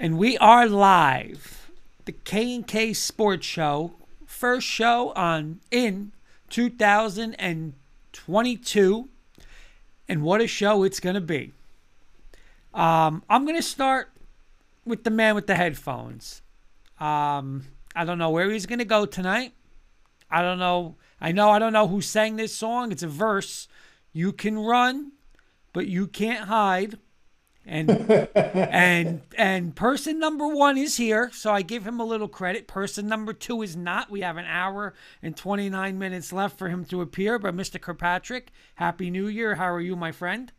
And we are live. The K and K Sports Show, first show on in 2022. And what a show it's going to be. Um, I'm going to start with the man with the headphones. Um, I don't know where he's going to go tonight. I don't know. I know I don't know who sang this song. It's a verse. You can run, but you can't hide. And and and person number one is here, so I give him a little credit. Person number two is not. We have an hour and twenty nine minutes left for him to appear. But Mr. Kirkpatrick, Happy New Year. How are you, my friend?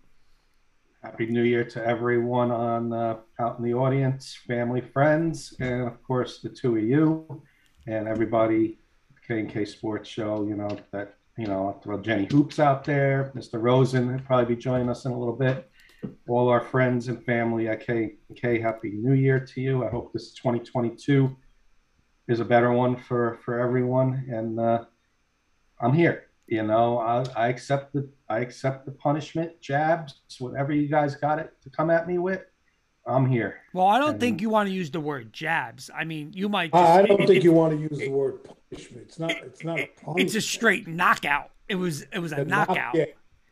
Happy New Year to everyone on uh, out in the audience, family, friends, and of course the two of you and everybody. K and K Sports Show. You know that you know I'll throw Jenny Hoops out there. Mr. Rosen will probably be joining us in a little bit all our friends and family at K, K Happy New Year to you. I hope this 2022 is a better one for for everyone, and uh, I'm here. You know, I, I accept the I accept the punishment, jabs, whatever you guys got it to come at me with. I'm here. Well, I don't and, think you want to use the word jabs. I mean, you might. Just, I don't it, think it, you want to use the word punishment. It's not. It's not. It's a straight knockout. It was. It was a knockout. Knock, yeah.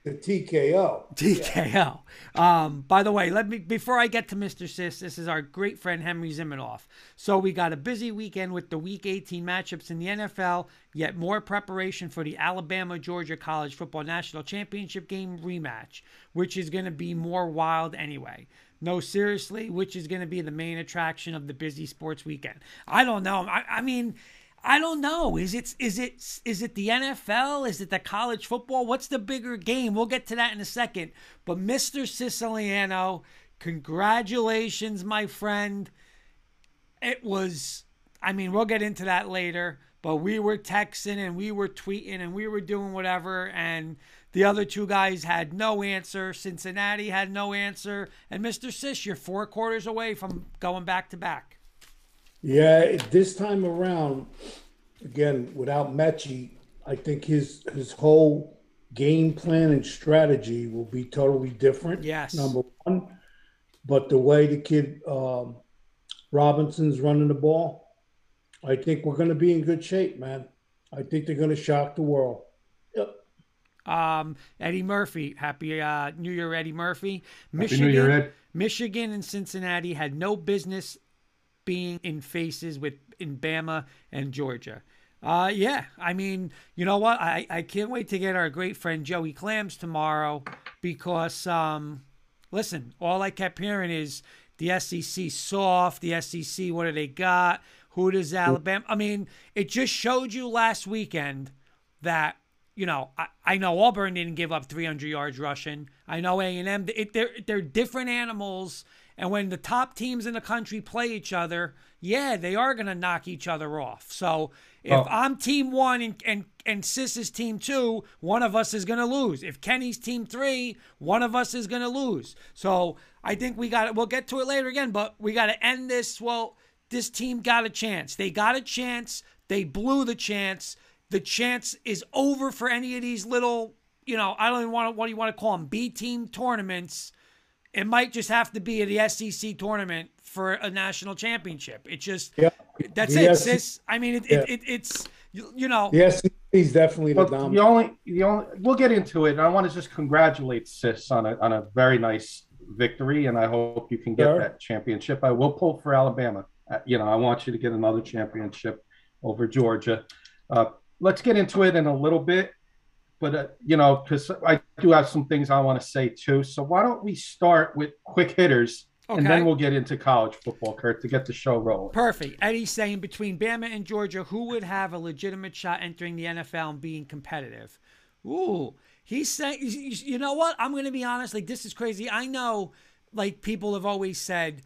The TKO. TKO. Yeah. Um, by the way, let me before I get to Mr. Sis, this is our great friend Henry Zimenoff. So we got a busy weekend with the Week 18 matchups in the NFL, yet more preparation for the Alabama Georgia College Football National Championship game rematch, which is going to be more wild anyway. No, seriously, which is going to be the main attraction of the busy sports weekend? I don't know. I, I mean I don't know. Is it is it is it the NFL? Is it the college football? What's the bigger game? We'll get to that in a second. But Mr. Siciliano, congratulations, my friend. It was I mean, we'll get into that later, but we were texting and we were tweeting and we were doing whatever and the other two guys had no answer. Cincinnati had no answer. And Mr. Sis, you're four quarters away from going back to back. Yeah, this time around, again, without Metchie, I think his his whole game plan and strategy will be totally different. Yes. Number one. But the way the kid um, Robinson's running the ball, I think we're going to be in good shape, man. I think they're going to shock the world. Yep. Um, Eddie Murphy, happy uh, New Year, Eddie Murphy. Michigan, Year, Michigan and Cincinnati had no business being in faces with in Bama and Georgia. Uh, yeah, I mean, you know what? I, I can't wait to get our great friend Joey Clams tomorrow because, um, listen, all I kept hearing is the SEC soft, the SEC, what do they got? Who does Alabama? I mean, it just showed you last weekend that you know, I, I know Auburn didn't give up 300 yards rushing. I know A&M. It, they're they're different animals, and when the top teams in the country play each other, yeah, they are going to knock each other off. So if oh. I'm team one and, and, and Sis is team two, one of us is going to lose. If Kenny's team three, one of us is going to lose. So I think we got it. We'll get to it later again, but we got to end this. Well, this team got a chance. They got a chance. They blew the chance. The chance is over for any of these little, you know, I don't even want to, what do you want to call them? B team tournaments it might just have to be the SEC tournament for a national championship. It just yeah. that's the it, SEC, sis. I mean, it, yeah. it, it, it's you know. Yes, he's definitely the well, The only, the only, we'll get into it. And I want to just congratulate Sis on a on a very nice victory, and I hope you can get sure. that championship. I will pull for Alabama. Uh, you know, I want you to get another championship over Georgia. Uh, let's get into it in a little bit but uh, you know, because I do have some things I want to say too. So why don't we start with quick hitters, okay. and then we'll get into college football, Kurt, to get the show rolling. Perfect. Eddie's saying between Bama and Georgia, who would have a legitimate shot entering the NFL and being competitive? Ooh, he's saying, you know what? I'm going to be honest. Like this is crazy. I know, like people have always said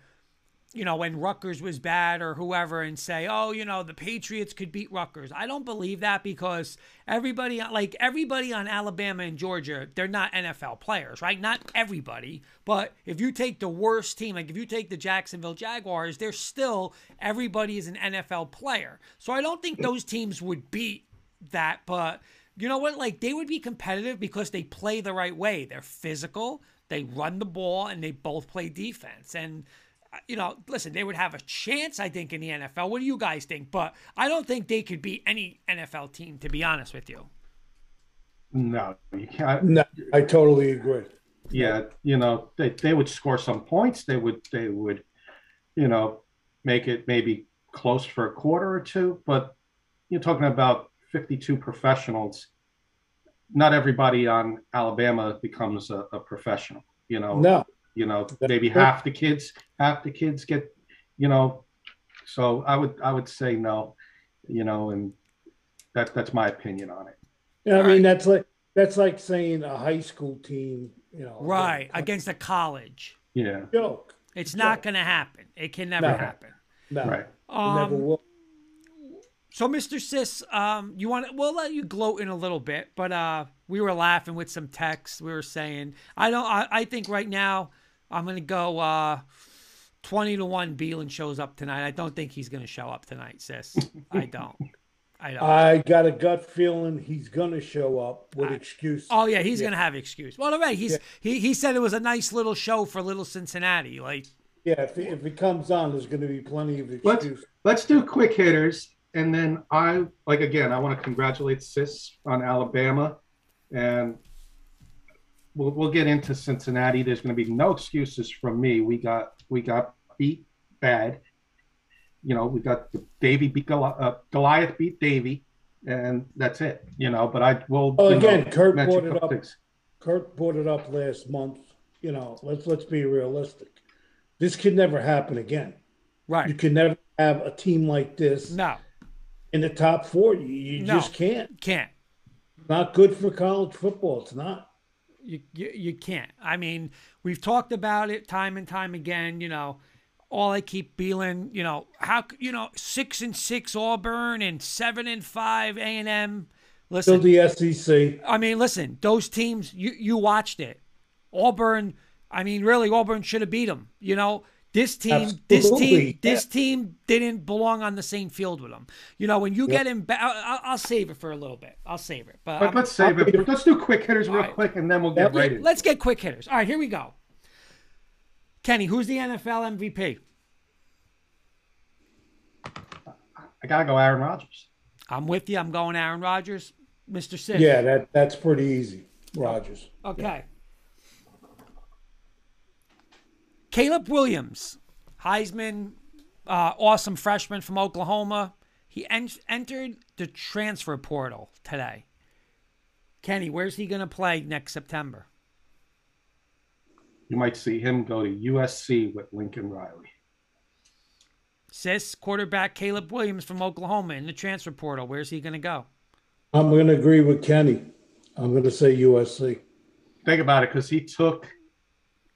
you know, when Rutgers was bad or whoever and say, oh, you know, the Patriots could beat Rutgers. I don't believe that because everybody, like everybody on Alabama and Georgia, they're not NFL players, right? Not everybody. But if you take the worst team, like if you take the Jacksonville Jaguars, they're still, everybody is an NFL player. So I don't think those teams would beat that. But you know what? Like they would be competitive because they play the right way. They're physical, they run the ball, and they both play defense. And, you know, listen, they would have a chance, I think, in the NFL. What do you guys think? But I don't think they could beat any NFL team, to be honest with you. No, you can't. No, I totally agree. Yeah, you know, they, they would score some points. They would they would, you know, make it maybe close for a quarter or two. But you're talking about 52 professionals. Not everybody on Alabama becomes a, a professional. You know, No, you know maybe half the kids half the kids get you know so i would i would say no you know and that that's my opinion on it yeah I mean Right. that's like that's like saying a high school team, you know, Right. yeah, Against a college. yeah joke. It's not Right. going to happen. It can never No. happen. No, right it never Um, will. so, Mr. Sis, um, you want to we'll let you gloat in a little bit, but uh, we were laughing with some texts. We were saying, I don't, I, I think right now I'm going to go uh, 20 to 1 Bielen shows up tonight. I don't think he's going to show up tonight, Sis. I don't. I don't. I got a gut feeling he's gonna show up with excuse. Oh yeah, he's gonna have excuse. Well, all right, he's he he said it was a nice little show for little Cincinnati. Like, Yeah, if, if it comes on, there's gonna be plenty of let's let's do quick hitters and then i like again i want to congratulate sis on alabama and we'll, we'll get into cincinnati there's going to be no excuses from me we got we got beat bad you know we got the davy beat Goli- uh, goliath beat davy and that's it you know but i will Well, you know, again, Kurt mention brought it up. things. Kurt brought it up last month. You know, let's let's be realistic. This could never happen again. Right. You right? can never have a team like this No, in the top four. You, you No. just can't. can't. Not good for college football. It's not. You, you you can't. I mean, we've talked about it time and time again. You know, all I keep feeling, you know, how you know six and six Auburn and seven and five A and M. Listen, Still the SEC. I mean, listen, those teams, you you watched it. Auburn, I mean, really, Auburn should have beat them. You know, this team, this team, Absolutely, this team didn't belong on the same field with them. You know, when you get in, ba- I'll, I'll save it for a little bit. I'll save it, but but let's save it let's do quick hitters real Alright. quick and then we'll get Yeah, right let's get quick hitters. All right, here we go. Kenny, who's the NFL MVP? i gotta go aaron rodgers I'm with you. I'm going Aaron Rodgers, Mr. Sid. Yeah, that that's pretty easy. Oh, Rodgers. Okay. Caleb Williams, Heisman, uh, awesome freshman from Oklahoma. He en- entered the transfer portal today. Kenny, where's he going to play next September? you might see him go to usc with lincoln riley Sis, quarterback Caleb Williams from Oklahoma in the transfer portal. Where's he going to go? I'm going to agree with Kenny. I'm going to say USC. think about it because he took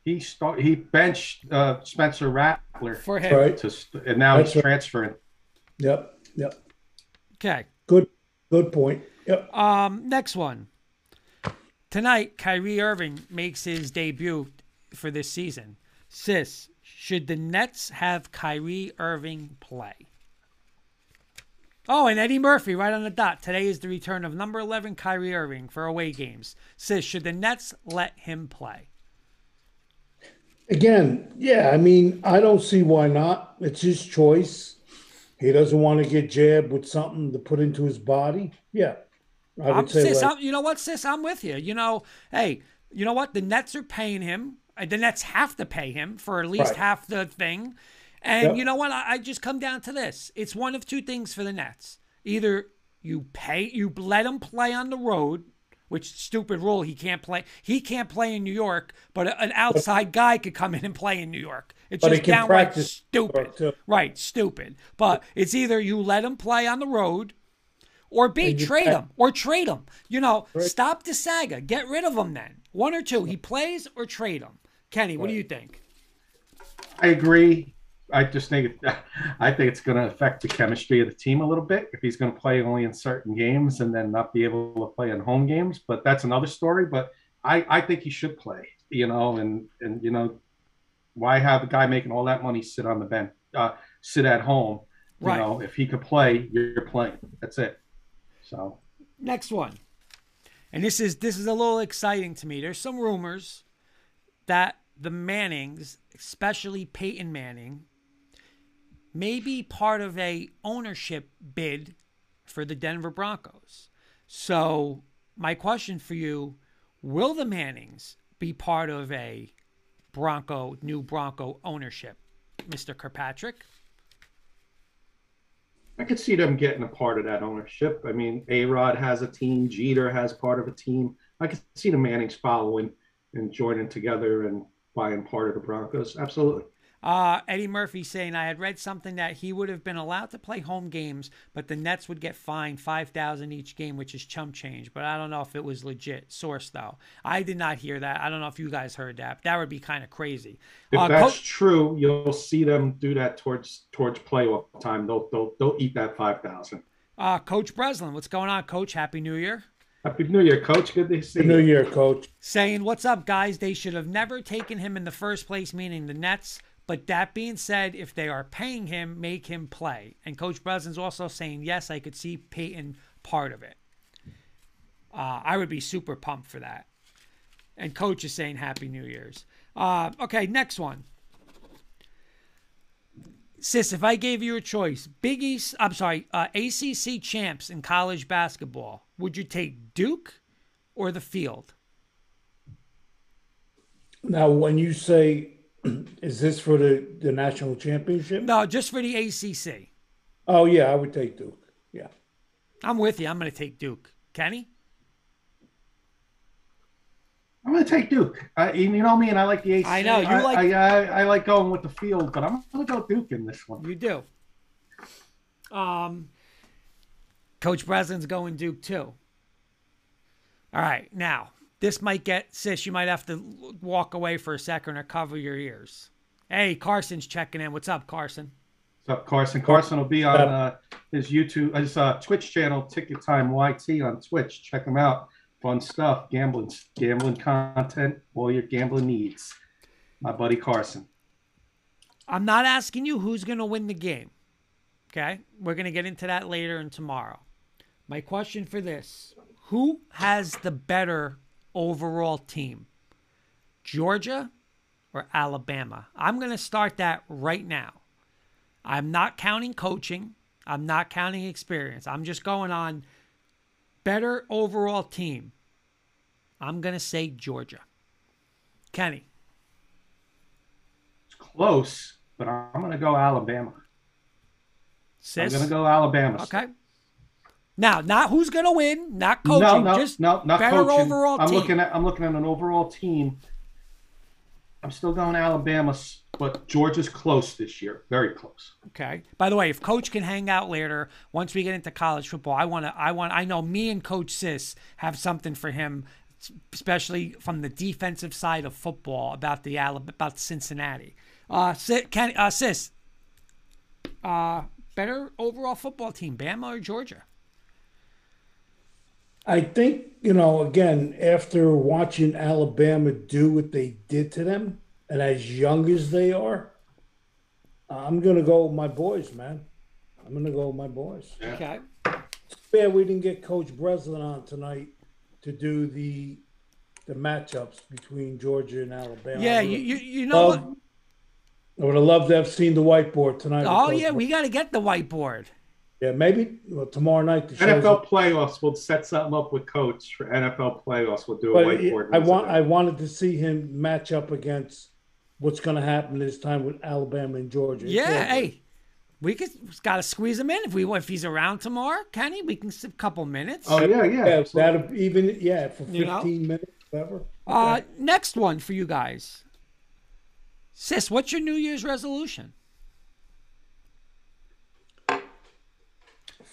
he start he benched uh, Spencer Rattler For him. Right. to and now That's he's right. transferring. Yep. Yep. Okay. Good. Good point. Yep. Um, next one. Tonight, Kyrie Irving makes his debut for this season. Sis, should the Nets have Kyrie Irving play? Oh, and Eddie Murphy right on the dot. Today is the return of number 11 Kyrie Irving for away games. Sis, should the Nets let him play? Again, yeah. I mean, I don't see why not. It's his choice. He doesn't want to get jabbed with something to put into his body. Yeah. I would I'm, say sis, like, I'm, you know what, sis? I'm with you. You know, hey, you know what? The Nets are paying him. Uh, The Nets have to pay him for at least Right. half the thing. And Yep. you know what? I, I just come down to this. It's one of two things for the Nets. Either you pay, you let him play on the road, which stupid rule. He can't play. He can't play in New York, but an outside guy could come in and play in New York. It's But he just can downright practice stupid. Right, stupid. But it's either you let him play on the road, or B, trade him, or trade him. You know, stop the saga. Get rid of him then. One or two. He plays or trade him. Kenny, what do you think? I agree. I just think it, I think it's going to affect the chemistry of the team a little bit if he's going to play only in certain games and then not be able to play in home games. But that's another story. But I, I think he should play. You know, and and you know, why have a guy making all that money sit on the bench, uh, sit at home? You Right. know, if he could play, you're playing. That's it. So Next one. And this is this is a little exciting to me. There's some rumors that the Mannings, especially Peyton Manning, may be part of a ownership bid for the Denver Broncos. So, my question for you, will the Mannings be part of a Bronco new Bronco ownership, Mr. Kirkpatrick? I could see them getting a part of that ownership. I mean, A Rod has a team, Jeter has part of a team. I could see the Mannings following and joining together and buying part of the Broncos. Absolutely. Uh, Eddie Murphy saying I had read something that he would have been allowed to play home games, but the Nets would get fined five thousand each game, which is chump change. But I don't know if it was legit source though. I did not hear that. I don't know if you guys heard that. That would be kind of crazy. If Uh, that's Co- true, you'll see them do that towards towards playoff time. They'll they'll they'll eat that five thousand. uh, Coach Breslin, what's going on, Coach? Happy New Year. Happy New Year, Coach. Good to see Good New. Year, Coach. saying, What's up, guys? They should have never taken him in the first place, meaning the Nets. But that being said, if they are paying him, make him play. And Coach Breslin's also saying, Yes, I could see Peyton part of it. Uh, I would be super pumped for that. And Coach is saying Happy New Year's. Uh, okay, next one. Sis, if I gave you a choice, Big East, I'm sorry, uh, ACC champs in college basketball, would you take Duke or the field? Now, when you say, is this for the, the national championship? No, just for the ACC. Oh, yeah, I would take Duke. Yeah. I'm with you. I'm going to take Duke. Kenny? I'm going to take Duke. I, you know me, and I like the ACC. I know, you I, like- I, I, I like going with the field, but I'm going to go Duke in this one. You do. Um, Coach Breslin's going Duke too. All right, now this might get sis. You might have to walk away for a second or cover your ears. Hey, Carson's checking in. What's up, Carson? What's up, Carson? Carson will be on uh, his YouTube, his uh, Twitch channel, Ticket Time YT on Twitch. Check him out. Fun stuff, gambling, gambling content, all your gambling needs. My buddy Carson. I'm not asking you who's going to win the game. Okay? We're going to get into that later and tomorrow. My question for this Who has the better overall team? Georgia or Alabama? I'm going to start that right now. I'm not counting coaching, I'm not counting experience. I'm just going on better overall team. I'm going to say Georgia. Kenny. It's close, but I'm going to go Alabama. Sis? I'm going to go Alabama. Okay. Now, not who's going to win, not coaching, no, no, just no, not better coaching. overall I'm team. looking at I'm looking at an overall team. I'm still going Alabama, but Georgia's close this year, very close. Okay. By the way, if Coach can hang out later, once we get into college football, I want to. I want. I know me and Coach Sis have something for him, especially from the defensive side of football about the Alabama, about Cincinnati. Uh, Sis, can, uh, Sis, uh, better overall football team, Bama or Georgia? I think, you know, again, after watching Alabama do what they did to them, and as young as they are, I'm going to go with my boys, man. I'm going to go with my boys. Okay. Fair we didn't get Coach Breslin on tonight to do the the matchups between Georgia and Alabama. Yeah, you you, you know what? I would have loved to have seen the whiteboard tonight. Oh yeah, Bre- we got to get the whiteboard. Yeah, maybe well, tomorrow night. The show's- NFL playoffs. We'll set something up with Coach for NFL playoffs. We'll do a But whiteboard. I want I wanted to see him match up against what's going to happen this time with Alabama and Georgia. Yeah, all good. hey, we could got to squeeze him in if we if he's around tomorrow, Kenny. We can sit a couple minutes. Oh yeah, yeah. yeah, absolutely. that'll even yeah for You know? fifteen minutes, whatever. Uh, next one for you guys, sis. What's your New Year's resolution?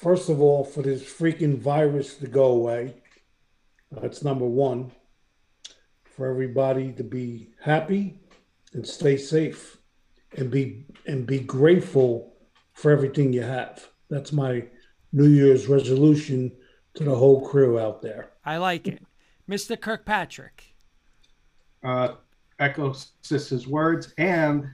First of all, for this freaking virus to go away, that's number one. For everybody to be happy and stay safe, and be and be grateful for everything you have. That's my New Year's resolution to the whole crew out there. I like it, Mr. Kirkpatrick. uh, echo Sis's words, and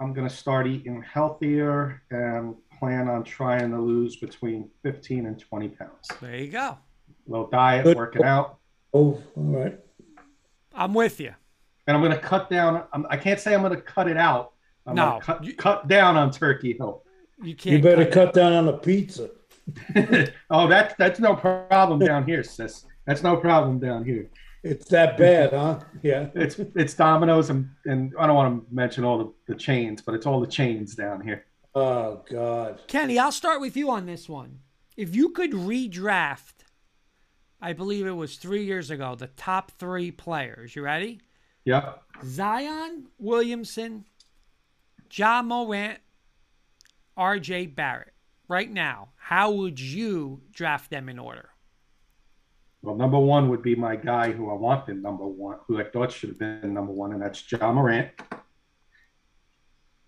I'm going to start eating healthier and plan on trying to lose between 15 and 20 pounds. There you go. Low diet, Good. working out. Oh, all right. I'm with you. and I'm going to cut down. I'm, I can't say I'm going to cut it out. I'm No, cut, you- cut down on Turkey Hill. You can't. You better cut- cut down on the pizza. oh, that that's no problem down here, sis. That's no problem down here. It's that bad, huh? Yeah. It's it's Domino's and and I don't want to mention all the, the chains, but it's all the chains down here. Oh God. Kenny, I'll start with you on this one. If you could redraft, I believe it was three years ago, the top three players. You ready? Yep. Zion Williamson, Ja Morant, RJ Barrett. Right now, how would you draft them in order? Well, number one would be my guy who I want wanted number one, who I thought should have been number one, and that's Ja Morant.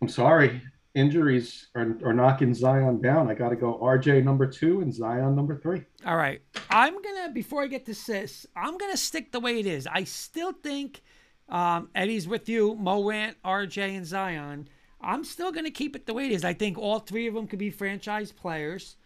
I'm sorry, injuries are, are knocking Zion down. I got to go RJ number two and Zion number three. All right. I'm going to, before I get to Sis, I'm going to stick the way it is. I still think um, Eddie's with you, Morant, RJ, and Zion. I'm still going to keep it the way it is. I think all three of them could be franchise players.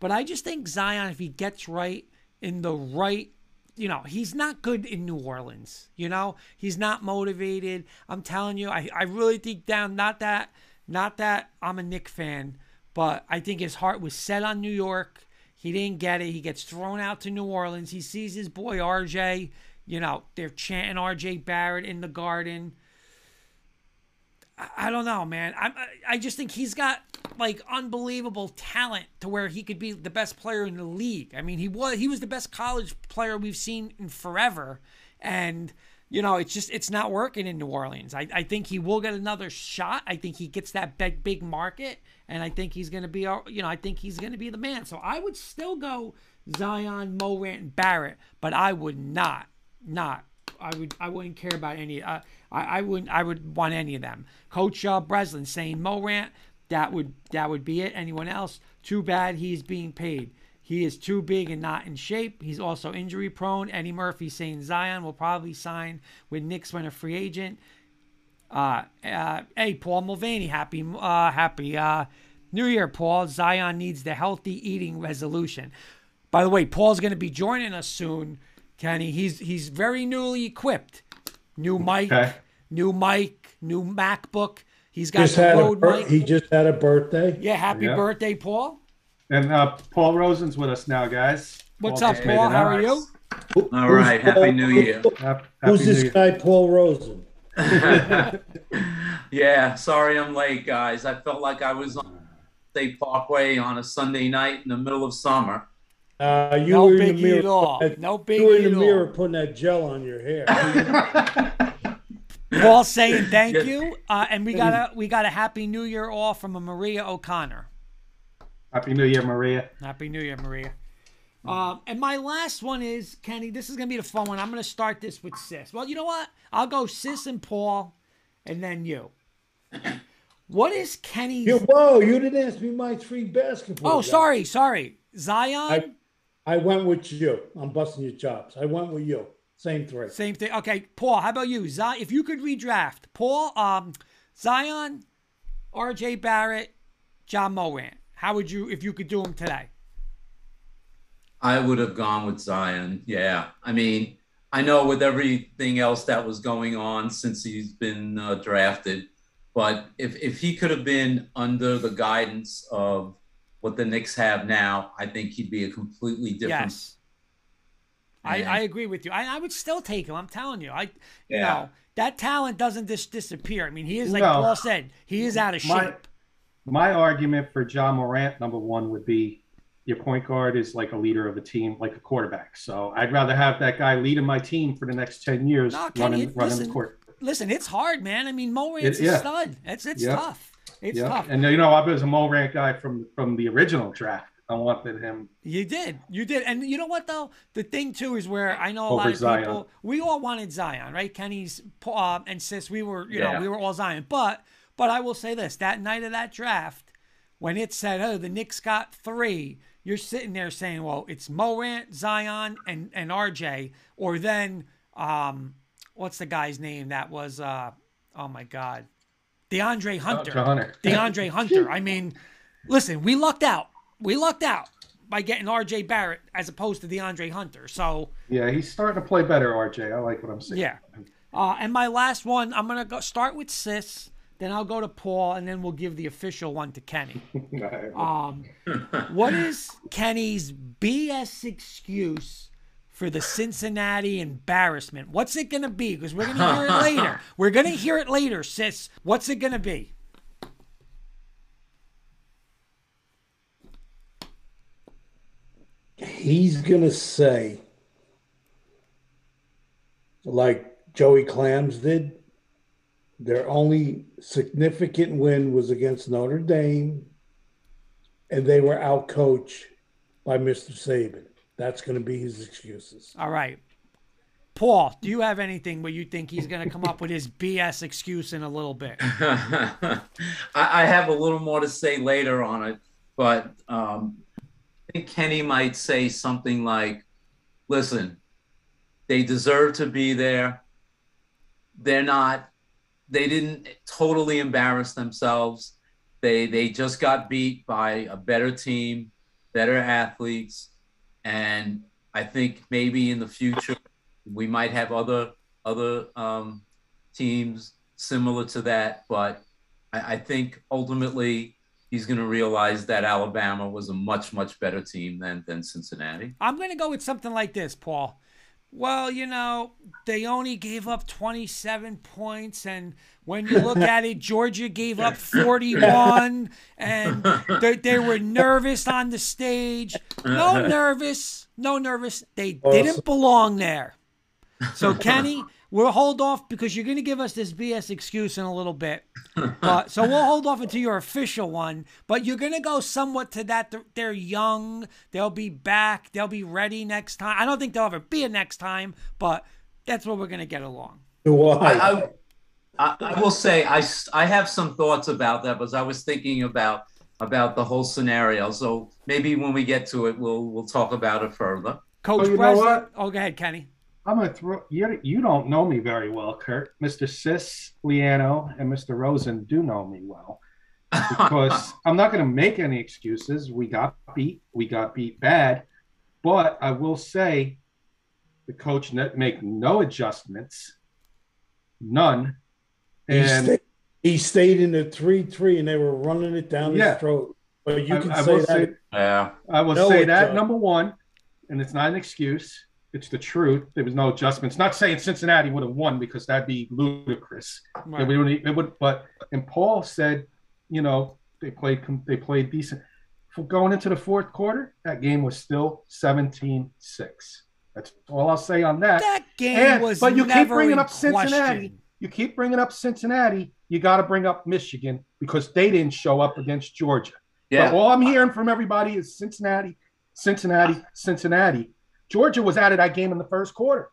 But I just think Zion, if he gets right in the right, you know, he's not good in New Orleans. You know, he's not motivated. I'm telling you, I, I really think down, not that, not that I'm a Knick fan, but I think his heart was set on New York. He didn't get it. He gets thrown out to New Orleans. He sees his boy RJ. You know, they're chanting RJ Barrett in the garden. I, I don't know, man. I, I I just think he's got like unbelievable talent to where he could be the best player in the league. I mean, he was he was the best college player we've seen in forever, and you know, it's just it's not working in New Orleans. I, I think he will get another shot. I think he gets that big big market, and I think he's going to be, you know, I think he's going to be the man. So I would still go Zion, Morant, and Barrett, but I would not, not. I would I wouldn't care about any. Uh, I I wouldn't I would want any of them. Coach uh, Breslin saying Morant. That would that would be it. Anyone else? Too bad he's being paid. He is too big and not in shape. He's also injury prone. Eddie Murphy saying Zion will probably sign with Knicks when a free agent. Uh, uh, hey, Paul Mulvaney, happy, uh, happy uh, New Year, Paul. Zion needs the healthy eating resolution. By the way, Paul's going to be joining us soon, Kenny. He's he's very newly equipped. New mic, Okay. new mic, new MacBook. He's got Just the had a bir- mic. he just had a birthday. yeah, happy Yeah. birthday, Paul. And uh, Paul Rosen's with us now, guys. What's Paul up, just Paul? How are you? Who- All Happy Paul- New Year. Hap- Who's Happy this Year. guy, Paul Rosen? yeah, sorry I'm late, guys. I felt like I was on State Parkway on a Sunday night in the middle of summer. Uh, you No were in the biggie mirror. at all. putting that- No You were in biggie the mirror all. putting that gel on your hair. Paul saying thank Yeah. you, uh, and we got a we got a happy New Year all from a Maria O'Connor. Happy New Year, Maria. Happy New Year, Maria. Um, and my last one is Kenny. This is gonna be the fun one. I'm gonna start this with Sis. Well, you know what? I'll go Sis and Paul, and then you. What is Kenny's? You- whoa, you didn't ask me my three basketball. oh, guys. sorry, sorry. Zion. I went with you. I'm busting your chops. I went with you. Same three. Same thing. Okay, Paul. How about you? Zion. If you could redraft, Paul, um, Zion, R.J. Barrett, Ja Morant. How would you if you could do them today? I would have gone with Zion. Yeah. I mean, I know with everything else that was going on since he's been uh, drafted, but if, if he could have been under the guidance of what the Knicks have now, I think he'd be a completely different. Yes. I, I agree with you. I, I would still take him. I'm telling you. I you Yeah. know that talent doesn't just disappear. I mean, he is like No. Paul said. He is out of shape. My argument for Ja Morant, number one, would be your point guard is like a leader of a team, like a quarterback. So I'd rather have that guy leading my team for the next 10 years No, Kenny, running, running listen, the court. Listen, it's hard, man. I mean, Morant's It- yeah. a stud. It's it's Yeah. tough. It's Yeah. tough. And you know, I was a Morant guy from from the original draft. I wanted him. You did. You did. And you know what though? The thing too is where I know a Over lot of Zion. people we all wanted Zion, right? Kenny's uh, and sis, we were, you know, we were all Zion. But but I will say this, that night of that draft, when it said, Oh, the Knicks got three, you're sitting there saying, Well, it's Morant, Zion, and, and RJ, or then um what's the guy's name that was uh oh my god. DeAndre Hunter. to Hunter. DeAndre Hunter. I mean, listen, we lucked out. We lucked out by getting RJ Barrett as opposed to DeAndre Hunter. So Yeah, he's starting to play better, RJ. I like what I'm seeing. yeah. Uh, and my last one, I'm gonna go start with Sis, then I'll go to Paul, and then we'll give the official one to Kenny. Um, what is Kenny's BS excuse for the Cincinnati embarrassment? What's it gonna be? Because we're gonna hear it later. We're gonna hear it later, Sis. What's it gonna be? He's gonna say, like Joey Clams did, their only significant win was against Notre Dame, and they were outcoached by Mr. Saban. That's going to be his excuses. All right. Paul, do you have anything where you think he's going to come up with his BS excuse in a little bit? I, I have a little more to say later on it, but um, I think Kenny might say something like, listen, they deserve to be there. They're not, they didn't totally embarrass themselves. They, they just got beat by a better team, better athletes. And I think maybe in the future, we might have other, other um, teams similar to that. But I, I think ultimately, he's going to realize that Alabama was a much, much better team than, than Cincinnati. I'm going to go with something like this, Paul. Well, you know, they only gave up 27 points. And when you look at it, Georgia gave up 41. And they, they were nervous on the stage. No nervous. No nervous. They didn't belong there. So, Kenny, we'll hold off because you're going to give us this BS excuse in a little bit. But so we'll hold off until your official one. But you're going to go somewhat to that. They're young. They'll be back. They'll be ready next time. I don't think they'll ever be a next time, but that's what we're going to get along. I, I, I will say I, I have some thoughts about that because I was thinking about about the whole scenario. So maybe when we get to it, we'll we'll talk about it further. Coach Oh, you know Breslin. what? Oh, go ahead, Kenny. I'm gonna throw you. You don't know me very well, Kurt. Mr. Sis, Liano, and Mr. Rosen do know me well because I'm not gonna make any excuses. We got beat. We got beat bad, but I will say, the coach net make no adjustments, none, He, and stayed, he stayed in the 3 3 and they were running it down Yeah. his throat. But you I, can I say will that. say Yeah. I will No say that number one, and it's not an excuse. It's the truth. There was no adjustments. Not saying Cincinnati would have won because that'd be ludicrous. Right. It would, it would, but and Paul said, you know, they played they played decent. For going into the fourth quarter, that game was still 17-6. That's all I'll say on that. That game And- was but you keep bringing in up Cincinnati. question. You keep bringing up Cincinnati. You got to bring up Michigan because they didn't show up against Georgia. Yeah. But all I'm hearing from everybody is Cincinnati, Cincinnati, Cincinnati. Georgia was out of that game in the first quarter.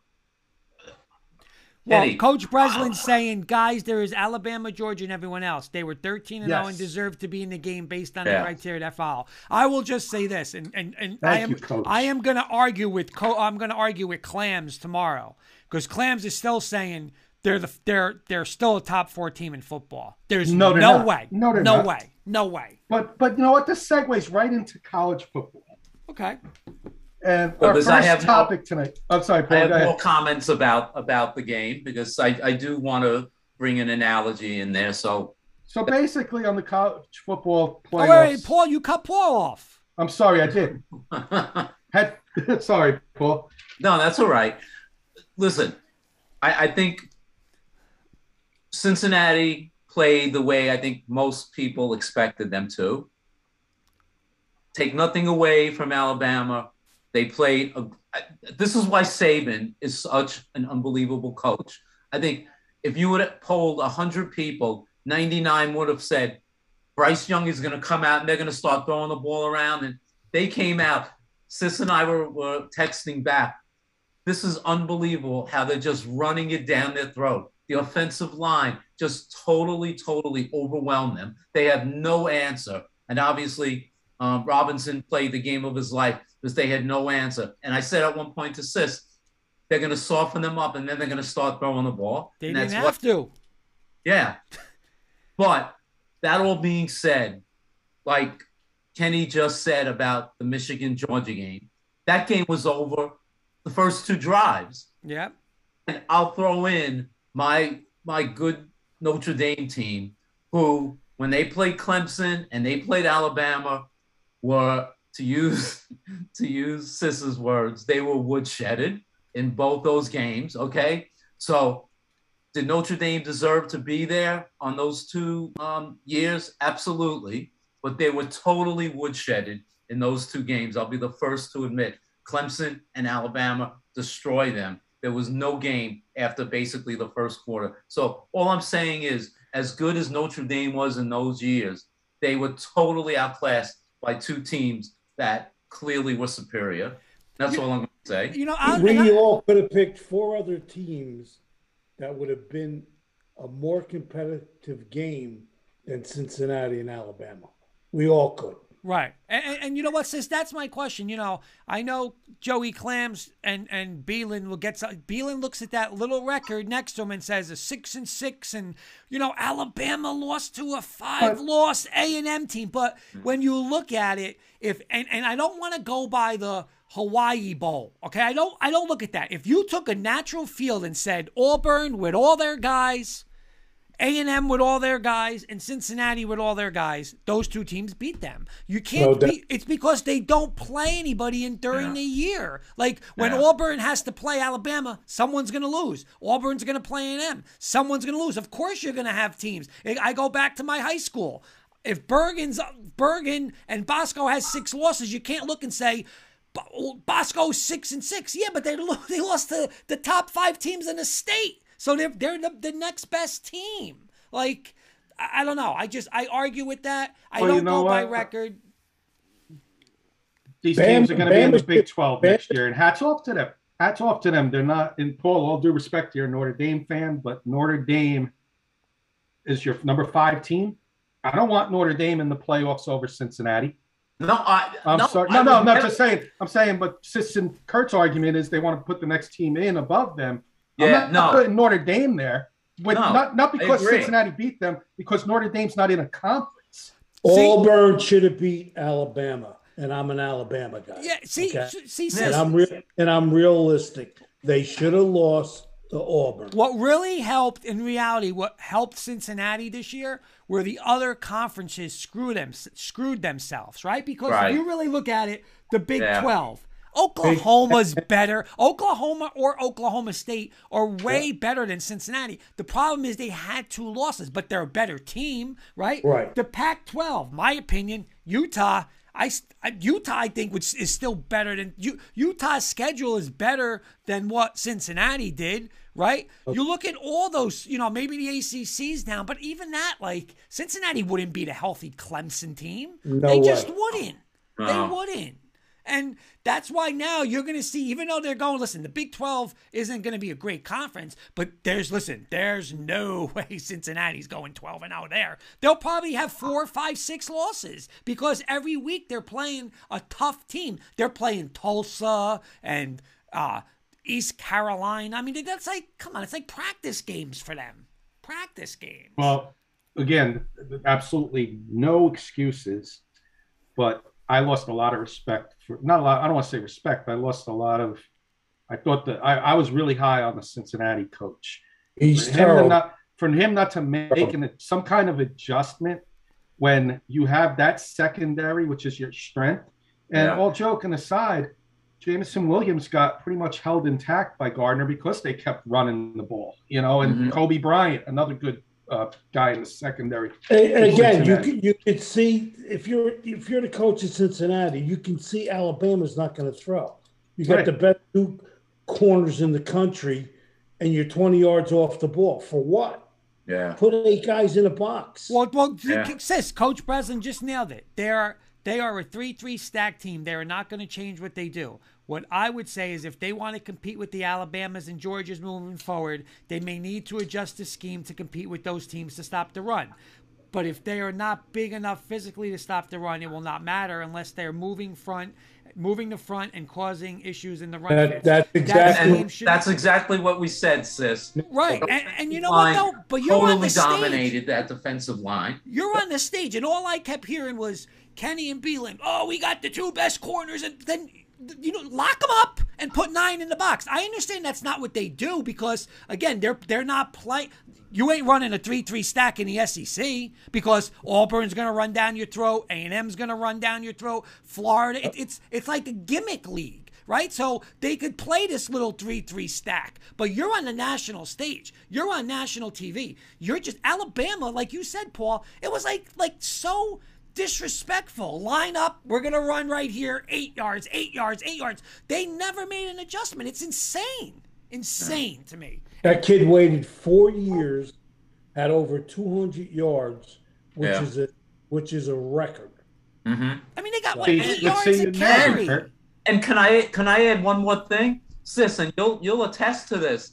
Well, Kenny. Coach Breslin's saying, guys, there is Alabama, Georgia, and everyone else. They were 13 and 0 and Yes. deserve to be in the game based on Yeah. the criteria that follow. I will just say this, and and, and I am you, I am going to argue with Co- I'm going to argue with Clams tomorrow because Clams is still saying they're the they're they're still a top four team in football. There's No, no, not. way, No, no not. way, no way. But but you know what? This segues right into college football. Okay, And But our does first I have no- topic tonight. I'm sorry, I Paul. have Go more comments about about the game because I, I do want to bring an analogy in there. So So basically, on the college football oh, playoffs. wait, wait, Paul, you cut Paul off. I'm sorry, I did. Had sorry, Paul. No, that's all right. Listen, I, I think Cincinnati played the way I think most people expected them to. Take nothing away from Alabama. They played. A, this is why Saban is such an unbelievable coach. I think if you would have polled 100 people, 99 would have said Bryce Young is going to come out and they're going to start throwing the ball around. And they came out. Sis and I were, were texting back. This is unbelievable how they're just running it down their throat. The offensive line just totally, totally overwhelmed them. They have no answer. And obviously, um, Robinson played the game of his life because they had no answer. And I said at one point to Sis, they're going to soften them up and then they're going to start throwing the ball. They and didn't that's have what, to. yeah. But that all being said, like Kenny just said about the Michigan Georgia game, that game was over the first two drives. Yep. And I'll throw in my my good Notre Dame team, who when they played Clemson and they played Alabama, were to use to use Sis's words, they were woodshedded in both those games. Okay, so did Notre Dame deserve to be there on those two um, years? Absolutely, but they were totally woodshedded in those two games. I'll be the first to admit Clemson and Alabama destroy them. There was no game after basically the first quarter. So all I'm saying is, as good as Notre Dame was in those years, they were totally outclassed by two teams that clearly were superior. That's You- all I'm going to say. You know, I, We I- all could have picked four other teams that would have been a more competitive game than Cincinnati and Alabama. We all could. Right. And, and, you know what, sis? That's my question. You know, I know Joey Clams and and Bielen will get some. Bielen looks at that little record next to him and says a six and six, and you know Alabama lost to a five loss A and M team. But when you look at it, if and, and I don't want to go by the Hawaii Bowl, okay? I don't I don't look at that. If you took a natural field and said Auburn with all their guys. A&M with all their guys and Cincinnati with all their guys, those two teams beat them. You can't No doubt. beat it's because they don't play anybody in during Yeah. the year. Like when Yeah. Auburn has to play Alabama, someone's going to lose. Auburn's going to play A&M, someone's going to lose. Of course you're going to have teams. I I go back to my high school. If Bergen's Bergen and Bosco has six losses, you can't look and say Bosco six and six. Yeah, but they lo- they lost to the top five teams in the state, so they're they're the, the next best team. Like I, I don't know. I just I argue with that. I Well, don't know go by record. These Bam- teams are going to be in the Big 12 Bama- next year, and hats off to them. Hats off to them. They're not, in Paul, all due respect to your Notre Dame fan, but Notre Dame is your number five team. I don't want Notre Dame in the playoffs over Cincinnati. No, I. I'm no, sorry. I No, no, I'm not just saying. I'm saying, but Sis and Kurt's argument is they want to put the next team in above them. I'm Yeah, not, not no. putting Notre Dame there. With, No, not not because. Cincinnati beat them, because Notre Dame's not in a conference. Auburn should have beat Alabama, and I'm an Alabama guy. Yeah, see, Okay. s- see, and I'm real and I'm realistic. They should have lost to Auburn. What really helped in reality, what helped Cincinnati this year, were the other conferences screwed them screwed themselves, right? Because Right. if you really look at it, the Big Yeah. Twelve, Oklahoma's better. Oklahoma or Oklahoma State are way better than Cincinnati. The problem is they had two losses, but they're a better team, right? Right. The Pac-12, my opinion, Utah. I Utah, I think, which is still better than U- Utah's schedule is better than what Cincinnati did, right? You look at all those, you know, maybe the ACC's down, but even that, like Cincinnati wouldn't beat a healthy Clemson team. No they way. just wouldn't. They wouldn't. And that's why now you're going to see, even though they're going, listen, the Big 12 isn't going to be a great conference, but there's, listen, there's no way Cincinnati's going 12 and out there. They'll probably have four, five, six losses because every week they're playing a tough team. They're playing Tulsa and uh, East Carolina. I mean, that's like, come on, it's like practice games for them. Practice games. Well, again, absolutely no excuses, but I lost a lot of respect for not a lot. I don't want to say respect. But I lost a lot of. I thought that I, I was really high on the Cincinnati coach. He's For him, terrible. not, for him not to make an, some kind of adjustment when you have that secondary, which is your strength. And Yeah. all joking aside, Jameson Williams got pretty much held intact by Gardner because they kept running the ball, you know, and Mhm. Coby Bryant, another good uh, guy in the secondary. A- Again, you Cincinnati. can, you can see if you're if you're the coach of Cincinnati, you can see Alabama's not going to throw. You got Right. the best two corners in the country, and you're 20 yards off the ball for what? Yeah. Put eight guys in a box. Well, well, Yeah. sis, Coach Breslin just nailed it. They are they are a three-three stack team. They are not going to change what they do. What I would say is, if they want to compete with the Alabamas and Georgias moving forward, they may need to adjust the scheme to compete with those teams to stop the run. But if they are not big enough physically to stop the run, it will not matter unless they're moving front, moving the front and causing issues in the run. That- that's exactly- scheme And should- that's exactly what we said, sis. right. And, and you know what though? But you're totally on the stage. dominated that defensive line. You're on the stage, and all I kept hearing was Kenny and Bielen. Oh, we got the two best corners, and then you know, lock them up and put nine in the box. I understand that's not what they do because again, they're they're not play. You ain't running a three-three stack in the SEC because Auburn's going to run down your throat, A and M's going to run down your throat, Florida. It, it's it's like a gimmick league, right? So they could play this little three-three stack, but you're on the national stage. You're on national TV. You're just Alabama, like you said, Paul. It was like like so disrespectful. Line up. We're going to run right here. Eight yards, eight yards, eight yards. They never made an adjustment. It's insane. Insane to me. That kid waited four years, had over 200 yards, which Yeah. is a which is a record. Mhm. I mean, they got what, eight yards see a carry. Kurt. And can I can I add one more thing, sis? And you'll you'll attest to this.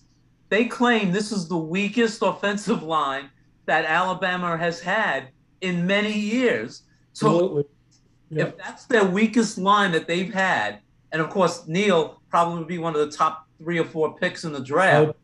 They claim this is the weakest offensive line that Alabama has had in many years. So Yeah. if that's their weakest line that they've had, and of course Neal probably would be one of the top three or four picks in the draft.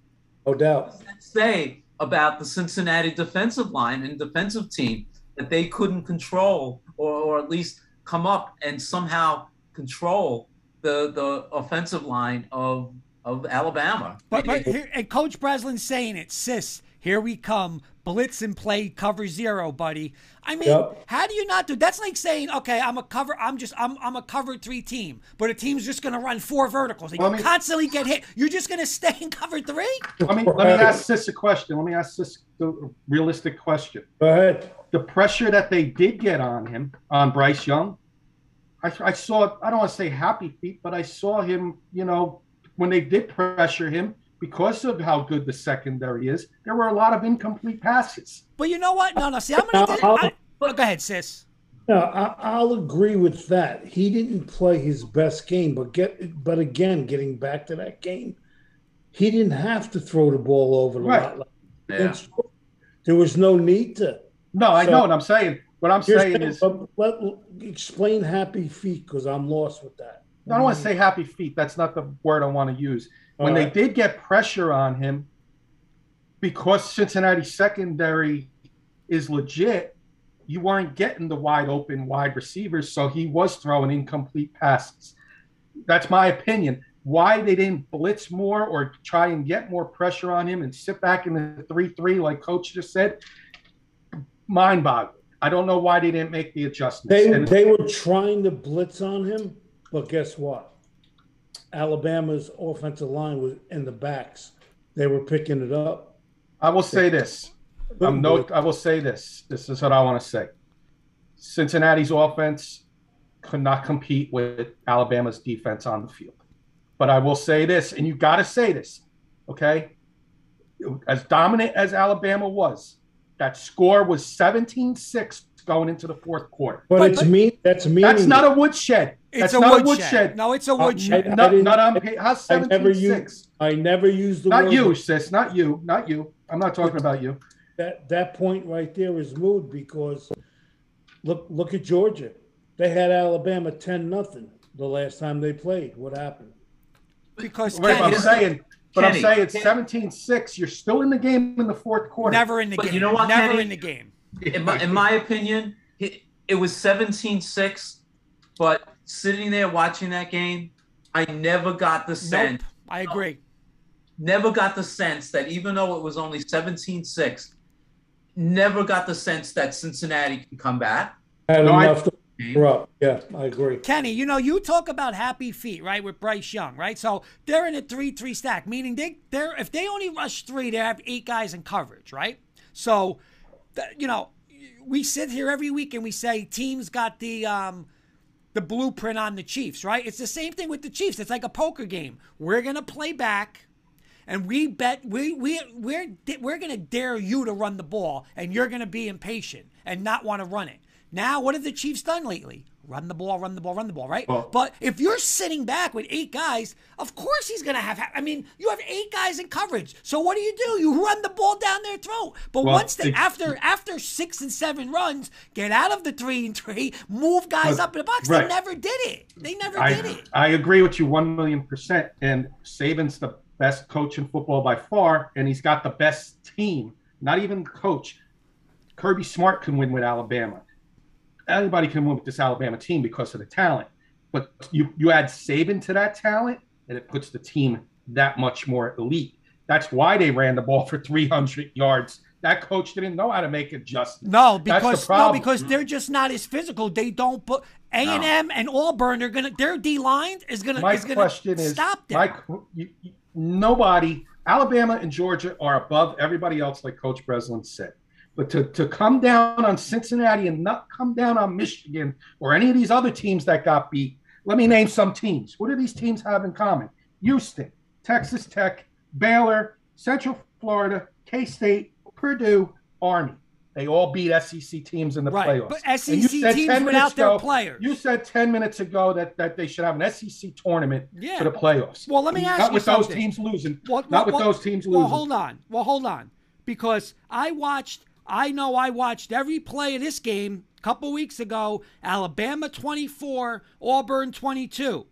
No doubt. What does that say about the Cincinnati defensive line and defensive team that they couldn't control or, or at least come up and somehow control the the offensive line of of Alabama? But, but here, and Coach Breslin's saying it, sis. Here we come. Blitz and play cover zero, buddy. I mean, Yep. how do you not do? That's like saying, okay, I'm a cover. I'm just, I'm, I'm a cover three team, but a team's just going to run four verticals. And Well, you I mean- constantly get hit. You're just going to stay in cover three. Let me let me ask this a question. Let me ask this the realistic question. Go ahead. The pressure that they did get on him on Bryce Young, I, I saw. I don't want to say happy feet, but I saw him. You know, when they did pressure him because of how good the secondary is, there were a lot of incomplete passes. But you know what? No, no. See, I'm going to. I'll- I, oh, go ahead, sis. No, I, I'll agree with that. He didn't play his best game, but get but again, getting back to that game, he didn't have to throw the ball over the Right. lot. Yeah. There was no need to. No, I So- know what I'm saying. What I'm saying is, but let, explain happy feet because I'm lost with that. I don't want to say happy feet. That's not the word I want to use. When All they did get pressure on him, because Cincinnati secondary is legit, you weren't getting the wide open wide receivers, so he was throwing incomplete passes. That's my opinion. Why they didn't blitz more or try and get more pressure on him and sit back in the three-three, like Coach just said, mind-boggling. I don't know why they didn't make the adjustments. They And- they were trying to blitz on him, but guess what? Alabama's offensive line was in the backs. They were picking it up. I will say this. I'm no, I will say this. This is what I want to say. Cincinnati's offense could not compete with Alabama's defense on the field. But I will say this, and you got to say this, okay? As dominant as Alabama was, that score was 17 6 going into the fourth quarter. But, But- it's but- me. That's me. That's not a woodshed. It's That's a not woodshed. No, it's a Uh, woodshed. I- Not, didn't- not on, how's I never 17 used. I never used the Not word. you, sis. Not you. Not you. I'm not talking about you. That that point right there is moot because look look at Georgia. They had Alabama ten nothing the last time they played. What happened? because Right, but I'm saying, but I'm saying it's Kenny. 17-6. You're still in the game in the fourth quarter. never in the But game. you know what, Never Kenny? in the game. In my, in my opinion, it, it was 17-6, but sitting there watching that game, I never got the sense, Nope. I agree. never got the sense that even though it was only 17-6, never got the sense that Cincinnati can come back. Had No, I- enough to corrupt. Yeah, I agree. Kenny, you know, you talk about happy feet, right, with Bryce Young, right? So they're in a three-three stack, meaning they they're if they only rush three, they have eight guys in coverage, right? So, th- you know, we sit here every week and we say teams got the um the blueprint on the Chiefs, right? It's the same thing with the Chiefs. It's like a poker game. We're gonna play back. And we bet we we we're we're gonna dare you to run the ball, and you're gonna be impatient and not want to run it. Now, what have the Chiefs done lately? Run the ball, run the ball, run the ball, right? Well- but if you're sitting back with eight guys, of course he's gonna have. I mean, you have eight guys in coverage. So what do you do? You run the ball down their throat. But Well, once they it- after after six and seven runs, get out of the three and three, move guys But- up in the box. right. They never did it. They never did it. I agree with you one million percent. And Saban's the best coach in football by far, and he's got the best team. Not even coach. Kirby Smart can win with Alabama. Anybody can win with this Alabama team because of the talent. but you you add Saban to that talent, and it puts the team that much more elite. That's why they ran the ball for 300 yards. That coach didn't know how to make adjustments. No, because no, because they're just not as physical. They don't put A and M and Auburn They're gonna their D line is gonna my is gonna question is stop them. my, you, you- nobody alabama and georgia are above everybody else like coach breslin said but to, to come down on cincinnati and not come down on michigan or any of these other teams that got beat let me name some teams what do these teams have in common houston texas tech baylor central florida k-state purdue army they all beat sec teams in the Right, playoffs but SEC teams without minutes their players. you said 10 minutes ago that, that they should have an SEC tournament Yeah. for the playoffs. Well, let me ask Not you with something. those teams losing. Well, not well, with those teams losing. Well, hold on. Well, hold on. Because I watched, I know I watched every play of this game a couple weeks ago. Alabama 24, Auburn 22.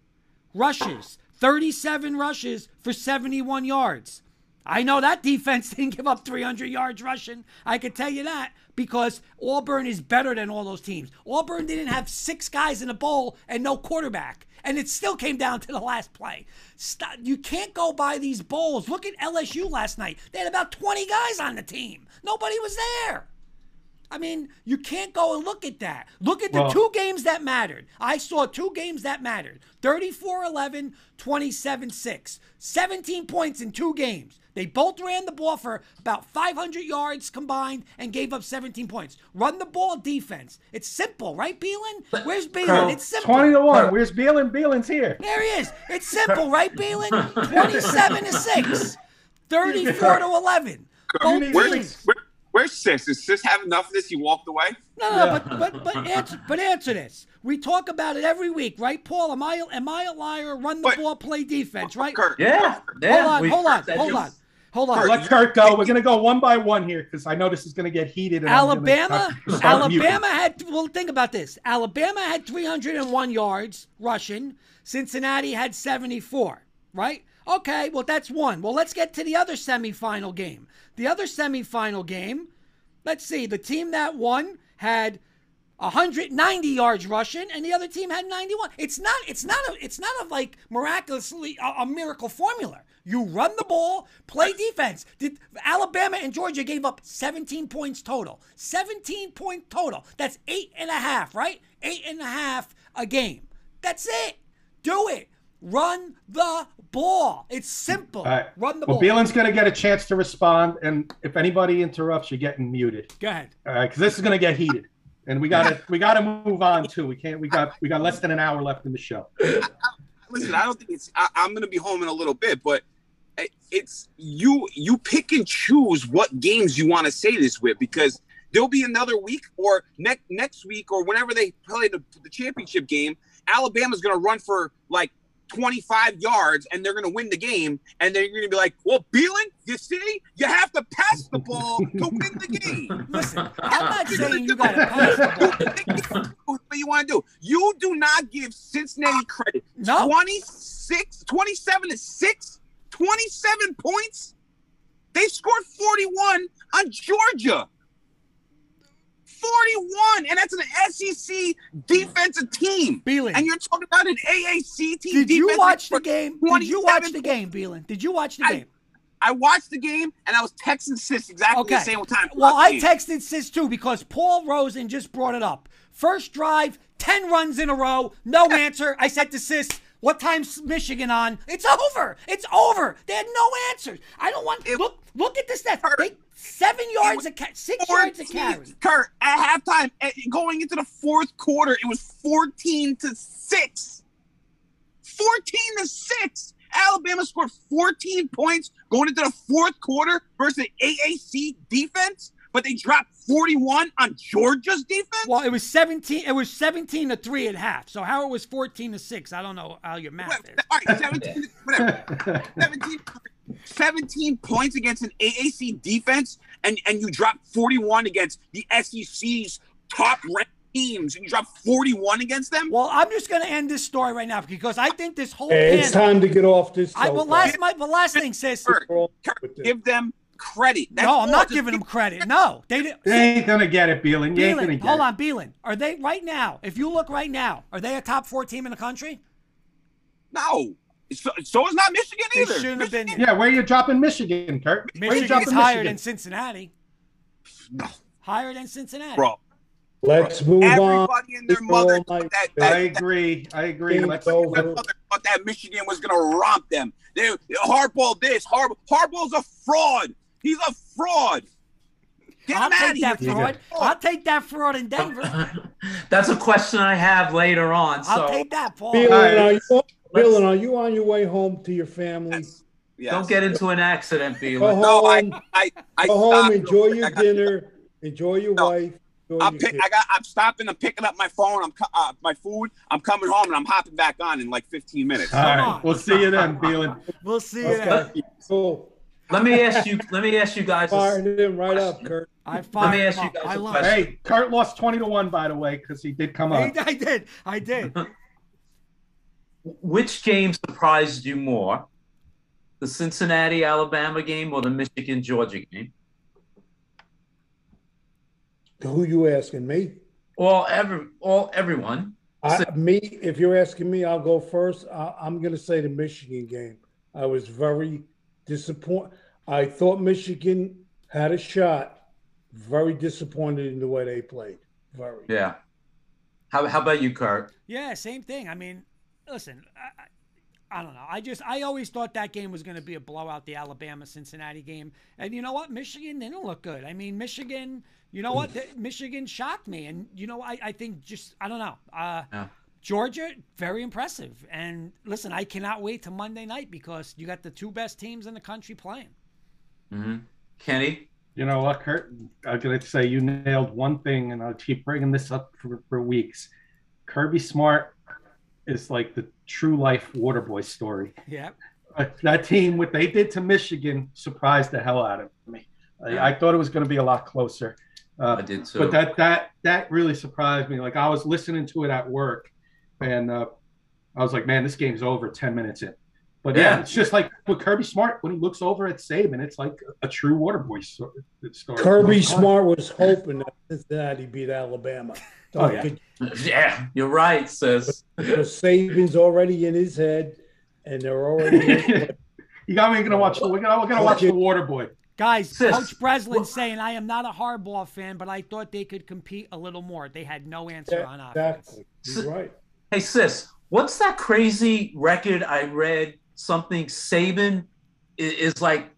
Rushes, 37 rushes for 71 yards. I know that defense didn't give up 300 yards rushing. I can tell you that because Auburn is better than all those teams. Auburn didn't have six guys in a bowl and no quarterback. And it still came down to the last play. Stop. You can't go by these bowls. Look at LSU last night. They had about 20 guys on the team. Nobody was there. I mean, you can't go and look at that. Look at the Well- two games that mattered. I saw two games that mattered 34 11, 27 6. 17 points in two games. They both ran the ball for about 500 yards combined and gave up 17 points. Run the ball defense. It's simple, right, Bielen? Where's Bielen? It's simple. 20 to 1. Where's Bielen? Bielen's here. There he is. It's simple, right, Bielen? 27 to 6. 34 to 11. Both Where's, teams. where, where's Sis? Does Sis have enough of this? He walked away? No, no, but but but answer but answer this. We talk about it every week, right, Paul? Am I am I a liar? Run the But- ball, play defense, right? Kurt, Yeah, yeah. hold on, we- hold on, hold is- on, hold on. Let Kurt go. We're going to go one by one here because I know this is going to get heated. and Alabama, have to start muting. Alabama had. Well, think about this. Alabama had 301 yards rushing. Cincinnati had 74. Right? Okay. Well, that's one. Well, let's get to the other semifinal game. The other semifinal game. Let's see. The team that won had 190 yards rushing, and the other team had 91. It's not. It's not. A, it's not a like miraculously a, a miracle formula. You run the ball, play defense. Did Alabama and Georgia gave up 17 points total? 17 point total. That's eight and a half, right? Eight and a half a game. That's it. Do it. Run the ball. It's simple. All right. Run the ball. well, ball. Bielen's going to get a chance to respond. And if anybody interrupts, you're getting muted. Go ahead. All right, because this is going to get heated. And we got to we got to move on too. We can't. We got we got less than an hour left in the show. listen, I don't think it's. I, I'm going to be home in a little bit, but it's you. You pick and choose what games you want to say this with because there'll be another week or next next week or whenever they play the, the championship game. Alabama's to run for like 25 yards and they're going to win the game. And then you're going to be like, well, Bielen, you see, you have to pass the ball to win the game. Listen, I'm not saying you got to pass the ball. what you want to do. You do not give Cincinnati uh, credit. No. 26, 27 to 6, 27 points. They scored 41 on Georgia. 41, and that's an SEC defensive team. Bielen. And you're talking about an AAC team. Did you watch the game? Did you watch the game, Bielen? Did you watch the I- game? I watched the game, and I was texting sis exactly Okay. the same time. Well, I texted Sis too because Paul Rosen just brought it up. First drive, 10 runs in a row, no answer. I said to Sis, what time's Michigan on? It's over. It's over. They had no answers. I don't want It- look look at this stats. Kurt, They seven yards a ca- six yards a carry. Kurt, at halftime, eh, going into the fourth quarter, it was 14 to 6. 14 to 6. Alabama scored 14 points going into the fourth quarter versus the AAC defense, but they dropped 41 on Georgia's defense. Well, it was 17 it was 17 to 3 at half. So how it was 14 to 6, I don't know how your math is. All right, 17, whatever. 17, 17 points against an AAC defense, and, and you dropped 41 against the SEC's top ranked teams, and you drop 41 against them. Well, I'm just going to end this story right now because I think this whole Hey, it's time to get off this. I, well, soapbox. last my, the last thing, sis. Kurt, Wrong Kurt, with this. give them credit. That's no, I'm all. not Just giving them credit. No, they didn't. You ain't gonna get it, Bielen. You ain't gonna Bielen, get hold it. on, Bielen. Are they right now? If you look right now, are they a top four team in the country? No. So, so is not Michigan They either. shouldn't have been Michigan- Yeah, where you dropping Michigan, Kurt? Where you Michigan's dropping higher Michigan? than Cincinnati. No, Higher than Cincinnati. bro. Let's move on. Everybody and their It's mother all thought my- that, I agree. I agree. Game's Let's, over. their mother thought that Michigan was gonna romp them. They hardball this, hard Harbaugh's a fraud. He's a fraud. Get I'll him out take that here. fraud. I'll take that fraud in Denver. That's a question I have later on. I'll So take that, Paul. Bill, All right. are you, Bill, are you on your way home to your family? Yes. Yes. don't get into an accident, Go Bielen. No, I, home, I, I go home, enjoy your I got- dinner, enjoy your No. wife. enjoy I'm your pick. I got. I'm stopping. I'm picking up my phone. I'm uh, my food. I'm coming home and I'm hopping back on in like 15 minutes. All right. on. We'll see you then, Bielen. We'll see you then. Cool. Let me ask you. Let me ask you guys. Fired him right up, Kurt. I Let me fired ask him you up. guys I a love question. it. Hey, Kurt lost 20 to 1, by the way, because he did come I, up. I did. I did. Which game surprised you more? The Cincinnati Alabama game or the Michigan Georgia game? Who you asking me? All every all everyone. I, me, if you're asking me, I'll go first. I, I'm going to say the Michigan game. I was very disappointed. I thought Michigan had a shot. Very disappointed in the way they played. Very. Yeah. How, how about you, Kurt? Yeah, same thing. I mean, listen, I, I, I don't know. I just I always thought that game was going to be a blowout, the Alabama Cincinnati game. And you know what? Michigan didn't look good. I mean, Michigan. You know what? The- Michigan shocked me, and you know I I think just I don't know. Uh, Yeah. Georgia, very impressive. And listen, I cannot wait to Monday night because you got the two best teams in the country playing. hmm Kenny? You know what, Kurt? I'm going to say you nailed one thing, and I'll keep bringing this up for, for weeks. Kirby Smart is like the true life water boy story. Yeah. Uh, that team, what they did to Michigan, surprised the hell out of me. I, I thought it was going to be a lot closer. Uh, I did too. but that that that really surprised me. Like I was listening to it at work, and uh, I was like, "Man, this game's over ten minutes in." But yeah, Yeah. it's just like with Kirby Smart when he looks over at Saban, it's like a true water boy story. Kirby Smart was hoping that Cincinnati beat Alabama. Oh, yeah. yeah, you're right, sis. Because Saban's already in his head, and they're already. you got me gonna watch. We're gonna, we're gonna watch the Water Boy. Guys, Sis, Coach Breslin well- saying I am not a Harbaugh fan, but I thought they could compete a little more. They had no answer on offense. exactly. He's right. Hey, sis, what's that crazy record I read? Something Saban i- is like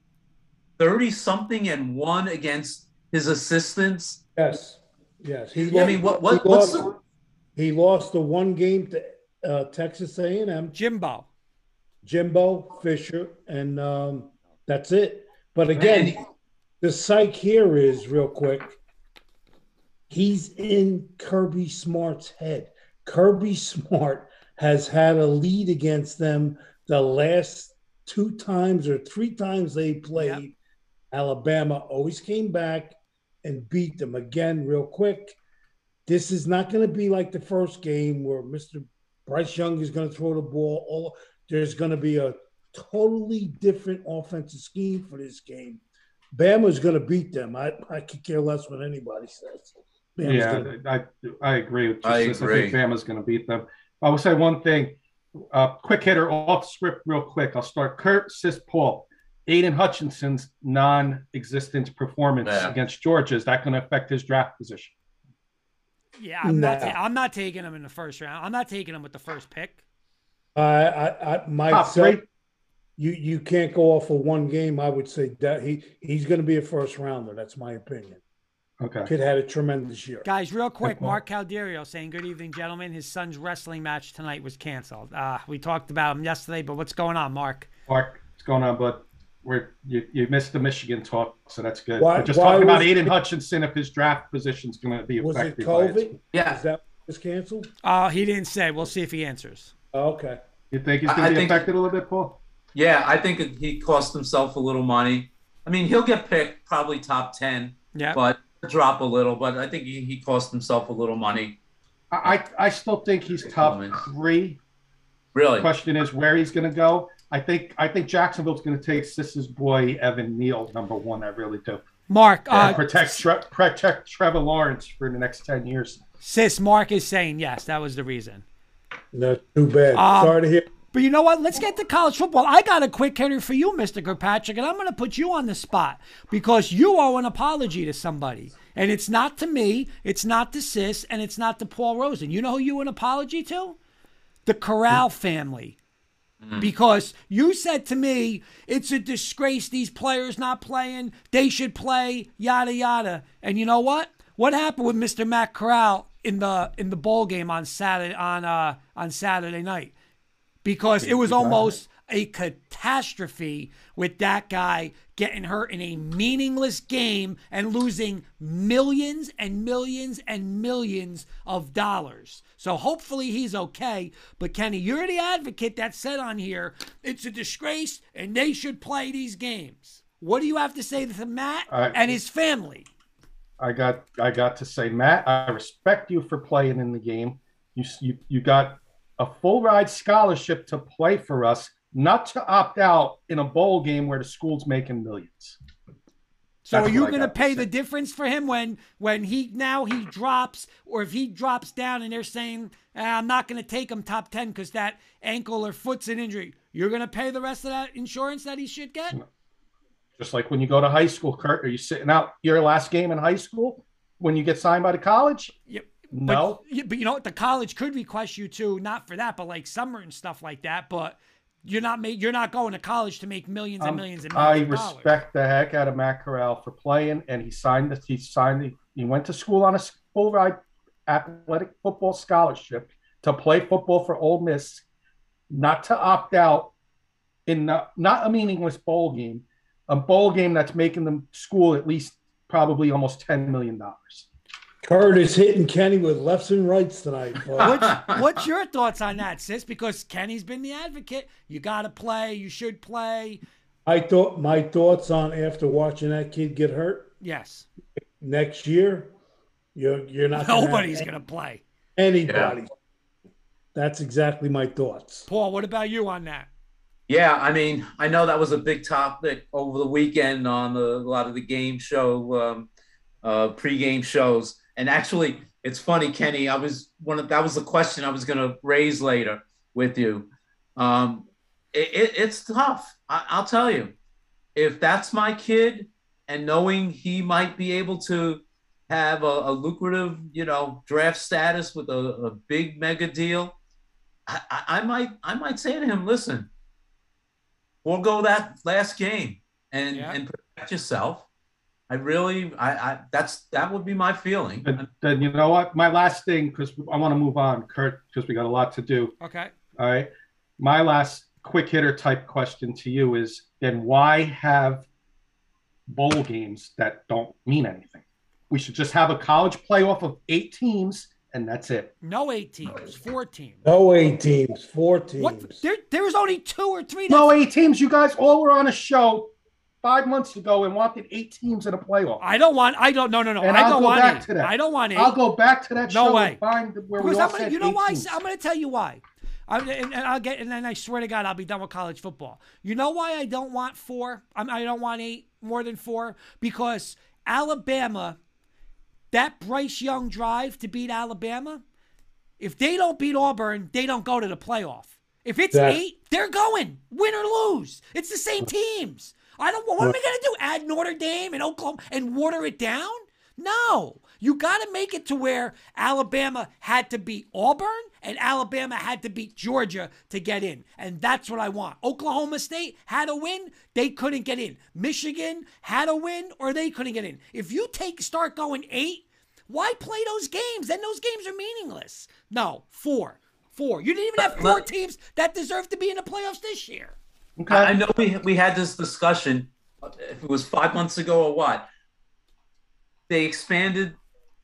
30 something and one against his assistants. Yes. Yes. He I mean, what, what, he what's lost, the, he lost the one game to uh, Texas A&M, Jimbo. Jimbo Fisher, and um, that's it. But again, he- the psych here is real quick. He's in Kirby Smart's head. Kirby Smart has had a lead against them the last two times or three times they played. Yep. Alabama always came back and beat them again, real quick. This is not going to be like the first game where Mr. Bryce Young is going to throw the ball. All there's going to be a totally different offensive scheme for this game. Bama's going to beat them. I, I could care less what anybody says. Bama's yeah, gonna- I I agree with you. I sis. I agree. think Bama's going to beat them. I will say one thing. Uh, quick hitter off script, real quick. I'll start. Kurt, sis, Paul. Aidan Hutchinson's non-existent performance Yeah. against Georgia is that going to affect his draft position? Yeah, I'm not. Ta- I'm not taking him in the first round. I'm not taking him with the first pick. I, I, I myself, three? you you can't go off of one game. I would say that he he's going to be a first rounder. That's my opinion. Okay. Kid had a tremendous year. Guys, real quick, Mark Calderio saying, "Good evening, gentlemen. His son's wrestling match tonight was canceled. Uh, we talked about him yesterday, but what's going on, Mark? Mark, what's going on, bud? We're you, you missed the Michigan talk, so that's good. Why- We're just talking about was- Aidan Hutchinson if his draft position is going to be Was it affected by it. COVID? yeah, Is that was canceled? Uh, he didn't say. We'll see if he answers. Oh, okay. You think he's going to be think- affected a little bit, Paul? yeah, I think he cost himself a little money. I mean, he'll get picked probably top 10, Yeah. but drop a little, but I think he, he cost himself a little money. I I I still think he's top three. Really? Question is where he's going to go. I think I think Jacksonville's going to take Sis's boy Evan Neal number one. I really do. Mark, And uh, protect Tre- protect Trevor Lawrence for the next ten years. sis, Mark is saying yes. That was the reason. Not too bad. Um, Sorry to hear. But you know what? Let's get to college football. I got a quick hitter for you, Mr. Kirkpatrick, and I'm going to put you on the spot because you owe an apology to somebody. And it's not to me, it's not to Sis, and it's not to Paul Rosen. You know who you owe an apology to? The Corral family. Because you said to me, it's a disgrace these players not playing. They should play, yada yada. And you know what? What happened with Mr. Matt Corral in the in the bowl game on Saturday on uh on Saturday night? Because it was almost a catastrophe with that guy getting hurt in a meaningless game and losing millions and millions and millions of dollars. So hopefully he's okay. But Kenny, you're the advocate that said on here it's a disgrace and they should play these games. What do you have to say to Matt I- and his family? I got I got to say, Matt, I respect you for playing in the game. You you you got a full ride scholarship to play for us, not to opt out in a bowl game where the school's making millions. So That's are you going to pay the difference for him when when he now he drops or if he drops down and they're saying "Ah, I'm not going to take him top 10 cuz that ankle or foot's an injury. You're going to pay the rest of that insurance that he should get? Just like when you go to high school, Kurt, are you sitting out your last game in high school when you get signed by the college? Yep. No. But, but you know what? The college could request you to, not for that, but like summer and stuff like that. But you're not ma- you're not going to college to make millions and Um, millions and I millions dollars. respect the heck out of Matt Corral for playing, and he signed the he signed the, he went to school on a full ride athletic football scholarship to play football for Ole Miss, not to opt out in not, not a meaningless bowl game, a bowl game that's making the school at least probably almost ten million dollars. Kurt is hitting Kenny with lefts and rights tonight. What's, what's your thoughts on that, sis? Because Kenny's been the advocate. You got to play. You should play. I thought my thoughts on after watching that kid get hurt Yes. next year. You're you're not Nobody's going to play. anybody. That's exactly my thoughts. Paul, what about you on that? Yeah, I mean, I know that was a big topic over the weekend on the, a lot of the game show, um, uh, pregame shows. And actually, it's funny, Kenny. I was one of that was the question I was going to raise later with you. Um, it, it, it's tough. I, I'll tell you. If that's my kid, and knowing he might be able to have a, a lucrative, you know, draft status with a, a big mega deal, I, I, I might I might say to him, listen forego that last game and Yeah. and protect yourself. I really, I, I that's that would be my feeling. Then, then you know what? My last thing, because I want to move on, Kurt, because we got a lot to do. Okay. All right. My last quick hitter type question to you is then why have bowl games that don't mean anything? We should just have a college playoff of eight teams and that's it. No eight teams, four teams. No eight teams, four teams. What? There, there was only two or three. No eight teams. You guys all were on a show five months ago and wanted eight teams in a playoff. I don't want. I don't. No, no, no. And I I'll don't go want back eight. to that. I don't want 8 I'll go back to that No show way. and find where we all I'm gonna, you know why? teams. I'm going to tell you why. I'm, and, and I'll get, and then I swear to God, I'll be done with college football. You know why I don't want four? I'm, I don't want eight, more than four, because Alabama, that Bryce Young drive to beat Alabama, if they don't beat Auburn, they don't go to the playoff. If it's That- eight, they're going, win or lose. It's the same teams. I don't. What am I going to do? Add Notre Dame and Oklahoma and water it down? No. You got to make it to where Alabama had to beat Auburn and Alabama had to beat Georgia to get in. And that's what I want. Oklahoma State had a win, they couldn't get in. Michigan had a win or they couldn't get in. If you take start going 8, why play those games? Then those games are meaningless. No, 4. 4. You didn't even have four teams that deserve to be in the playoffs this year. Okay. I know we we had this discussion. If it was five months ago or what, they expanded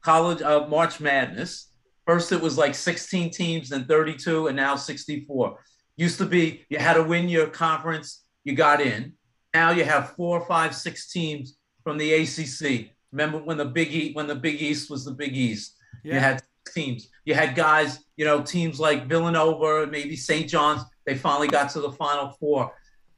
college uh, March Madness. First, it was like 16 teams, then 32, and now 64. Used to be you had to win your conference, you got in. Now you have four, five, six teams from the ACC. Remember when the Big East, when the Big East was the Big East? You had teams. You had guys, you know, teams like Villanova, maybe St. John's. They finally got to the Final Four.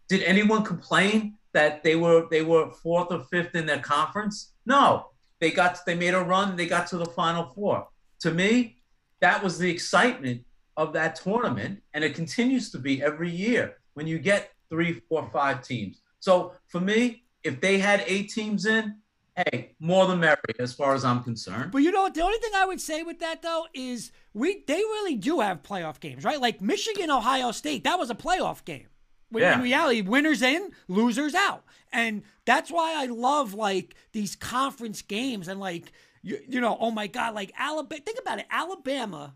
Did anyone complain that they were they were fourth or fifth in their conference? No, they got they made a run. They got to the Final Four. To me, that was the excitement of that tournament, and it continues to be every year when you get three, four, five teams. So for me, if they had eight teams in, hey, more than merry as far as I'm concerned. But you know what? The only thing I would say with that though is we they really do have playoff games, right? Like Michigan, Ohio State, that was a playoff game. When Yeah. in reality, winners in, losers out. And that's why I love like these conference games and like you, you know, oh my God, like Alabama think about it. Alabama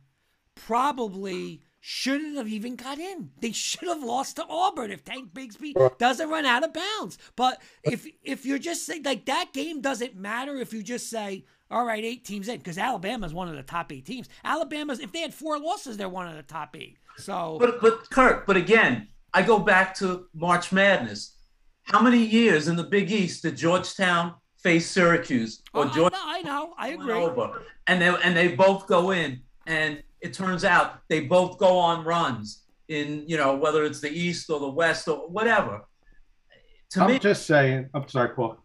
probably shouldn't have even got in. They should have lost to Auburn if Tank Bigsby doesn't run out of bounds. But if if you're just saying like that game doesn't matter if you just say, all right, eight teams in, because Alabama's one of the top eight teams. Alabama's if they had four losses, they're one of the top eight. So But but Kurt, but again, I go back to March Madness. How many years in the Big East did Georgetown face Syracuse Oh, or I George I know, I agree. over? And they and they both go in, and it turns out they both go on runs in you know whether it's the East or the West or whatever. To I'm me, just saying. I'm sorry, Paul.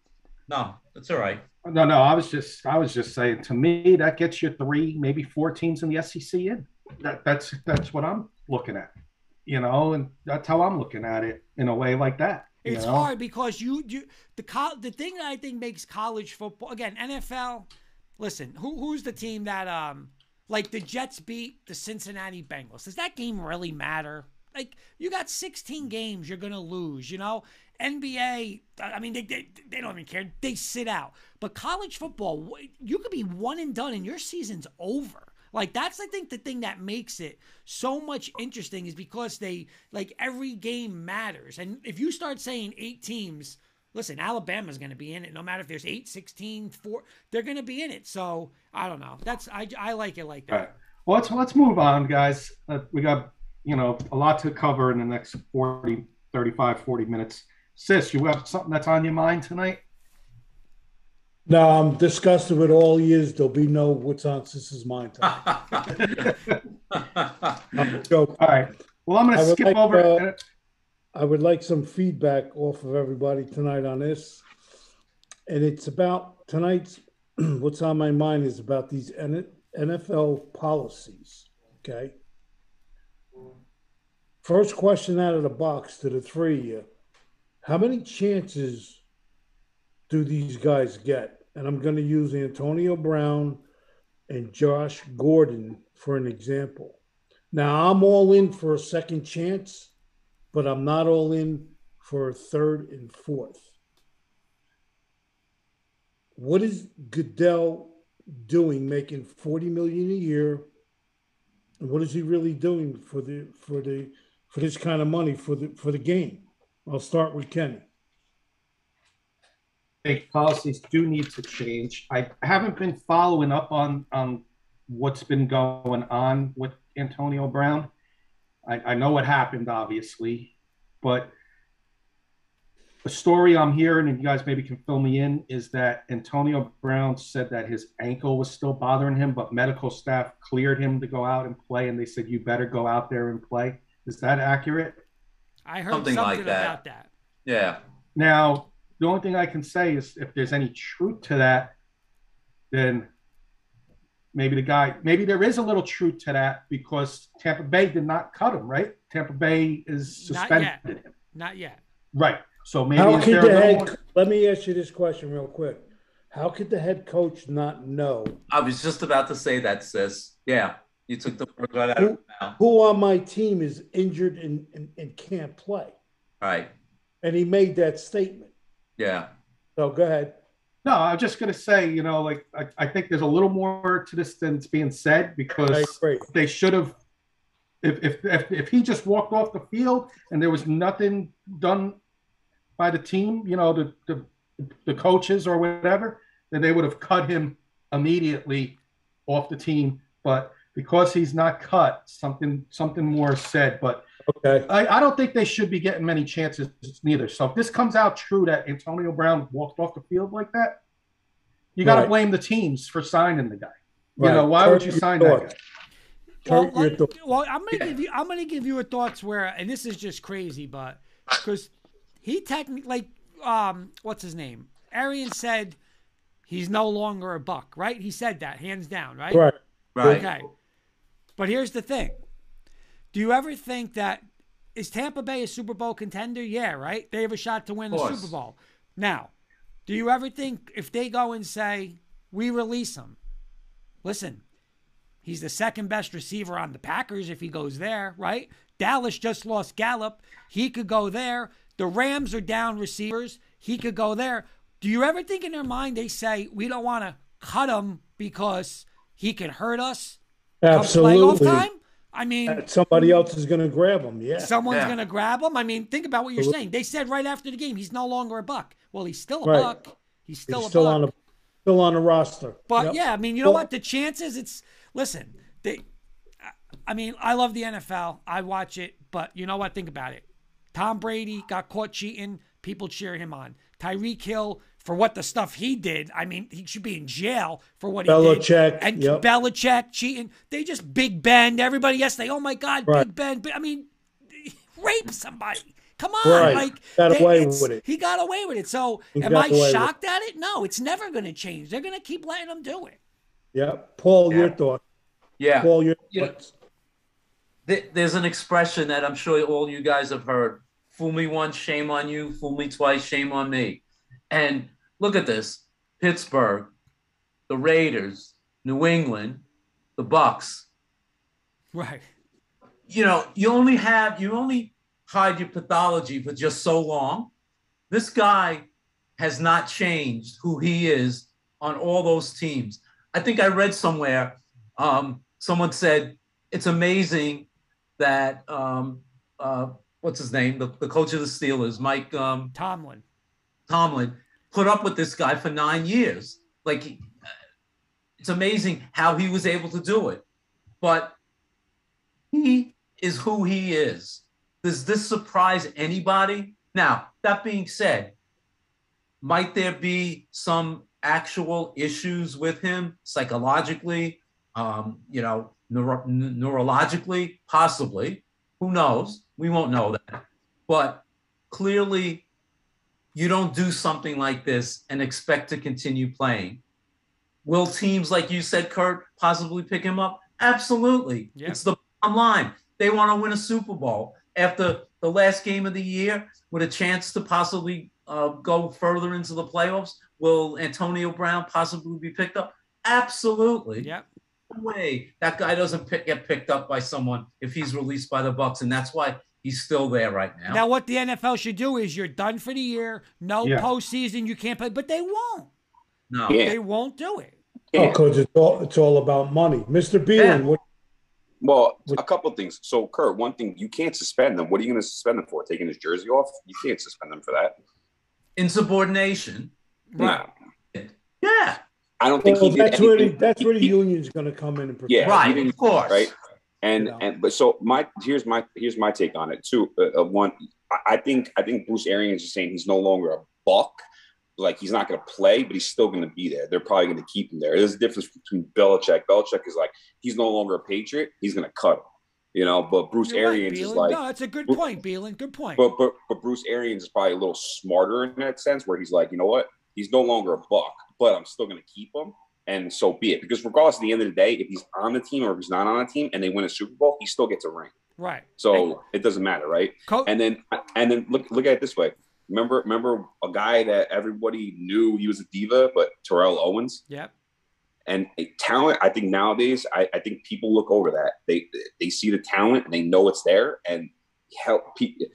no, that's all right. No, no, I was just, I was just saying. To me, that gets you three, maybe four teams in the SEC in. That, that's that's what I'm looking at. You know, and that's how I'm looking at it in a way like that. It's know? hard because you you the col- the thing that I think makes college football again NFL. Listen, who who's the team that um like the Jets beat the Cincinnati Bengals? Does that game really matter? Like you got 16 games you're gonna lose. You know NBA. I mean they they, they don't even care. They sit out. But college football, you could be one and done and your season's over. Like that's I think the thing that makes it so much interesting is because they like every game matters. And if you start saying eight teams, listen, Alabama's going to be in it no matter if there's 8, 16, 4, they're going to be in it. So, I don't know. That's I I like it like that. right. Well, let's let's move on, guys. Uh, we got you know a lot to cover in the next 40, 35, 40 minutes. Sis, you have something that's on your mind tonight? No, I'm disgusted with all years. There'll be no what's on Sis's mind tonight. So All right. Well, I'm going to would skip like, over. uh, I would like some feedback off of everybody tonight on this. And it's about tonight's, what's on my mind is about these N- NFL policies. Okay. First question out of the box to the three of you How many chances do these guys get? And I'm going to use Antonio Brown and Josh Gordon for an example. Now, I'm all in for a second chance, but I'm not all in for a third and fourth. What is Goodell doing making 40 million a year? And what is he really doing for the for the for this kind of money for the for the game? I'll start with Kenny. Think policies do need to change. I haven't been following up on on what's been going on with Antonio Brown. I, I know what happened, obviously, but the story I'm hearing, and you guys maybe can fill me in, is that Antonio Brown said that his ankle was still bothering him, but medical staff cleared him to go out and play, and they said you better go out there and play. Is that accurate? I heard Something something, like that. about that. yeah. Now, the only thing I can say is if there's any truth to that, then maybe the guy, maybe there is a little truth to that because Tampa Bay did not cut him, right? Tampa Bay is Not suspended yet. him. Not yet. Right. So maybe How is could there the head? more- Let me ask you this question real quick. How could the head coach not know I was just about to say that, sis. Yeah, you took the word right out of my mouth. who on my team is injured and, and, and can't play? Right. And he made that statement. Yeah. So go ahead. No, I'm just going to say, you know, like I, I think there's a little more to this than's being said because they should have. If, if if if he just walked off the field and there was nothing done by the team, you know, the the, the coaches or whatever, then they would have cut him immediately off the team. But because he's not cut, something something more is said. But Okay. I, I don't think they should be getting many chances neither. So if this comes out true that Antonio Brown walked off the field like that, you got to Right. blame the teams for signing the guy. You know, Right. why would you your sign that guy? Well, Kurt, your well, I'm gonna Yeah. give you. I'm gonna give you a thoughts where, and this is just crazy, but because he technically, like, um, what's his name? Arians said he's no longer a buck, right? He said that hands down, right? Right. Right. Okay. But here's the thing: Do you ever think that is Tampa Bay a Super Bowl contender? Yeah, right. They have a shot to win the Super Bowl. Now, do you ever think if they go and say we release him? Listen, He's the second best receiver on the Packers if he goes there, right? Dallas just lost Gallup. He could go there. The Rams are down receivers. He could go there. Do you ever think in their mind they say, we don't want to cut him because he can hurt us come playoff Absolutely. time? I mean, That Somebody else is going to grab him. Yeah. someone's Yeah. going to grab him. I mean, think about what you're saying. They said right after the game, he's no longer a buck. Well, he's still a Right. buck. He's still He's a still buck. on the still on the roster. But Yep. yeah, I mean, you know Well- what? The chances, it's listen. They, I mean, I love the NFL. I watch it, but you know what? Think about it. Tom Brady got caught cheating. People cheer him on. Tyreek Hill for what the stuff he did. I mean, he should be in jail for what he Belichick, did. And yep. Belichick cheating. They just Big Ben. Everybody yesterday. Oh my God, Right. Big Ben. I mean, rape somebody. Come on, Right. like Got they- away with it. He got away with it. So, He am I away with it. shocked at it? No, it's never going to change. They're going to keep letting him do it. Yeah. Paul, your Yeah. thoughts. Yeah. Paul, your Yeah. thoughts. Th- There's an expression that I'm sure all you guys have heard. Fool me once, shame on you. Fool me twice, shame on me. And look at this. Pittsburgh, the Raiders, New England, the Bucks. Right. You know, you only have you only hide your pathology for just so long. This guy has not changed who he is on all those teams. I think I read somewhere um, someone said it's amazing that um, uh, what's his name, the, the coach of the Steelers, Mike um, Tomlin. Tomlin, put up with this guy for nine years. Like, it's amazing how he was able to do it. But he is who he is. Does this surprise anybody? Now, that being said, might there be some actual issues with him psychologically, um, you know, neuro- neurologically? Possibly. Who knows? We won't know that. But clearly, you don't do something like this and expect to continue playing. Will teams, like you said, Kurt, possibly pick him up? Absolutely. Yeah. It's the bottom line. They want to win a Super Bowl after the last game of the year with a chance to possibly uh, go further into the playoffs. Will Antonio Brown possibly be picked up? Absolutely. Yep. No way that guy doesn't pick, get picked up by someone if he's released by the Bucks, and that's why he's still there right now. Now, what the NFL should do is you're done for the year. No Yeah. postseason. You can't play, but they won't. no. Yeah. They won't do it. Oh, because it's all it's all about money. Mr. Bielen, Yeah. what Well, What- a couple of things. So, Kurt, one thing you can't suspend them. What are you going to suspend them for? Taking his jersey off? You can't suspend them for that. Insubordination. No. Yeah. I don't think well, he did that's where the, anything- that's where the he- union's going to come in and protect. Yeah. Right. Of course. right? And Yeah. and but so my here's my here's my take on it too. Uh, uh, one, I, think I think Bruce Arians is saying he's no longer a buck. Like he's not going to play, but he's still going to be there. They're probably going to keep him there. There's a difference between Belichick. Belichick is like he's no longer a Patriot. He's going to cut him. You know, but Bruce You're right, Arians is like no, that's a good point, Bielen. Good point. But, but but Bruce Arians is probably a little smarter in that sense, where he's like, you know what, he's no longer a buck, but I'm still going to keep him, and so be it. Because regardless, at the end of the day, if he's on the team or if he's not on the team, and they win a Super Bowl, he still gets a ring. right. So it doesn't matter, right? Co- And then and then look look at it this way. Remember remember a guy that everybody knew he was a diva, but Terrell Owens yep. and a talent. I think nowadays, I, I think people look over that. They they see the talent and they know it's there, and help people.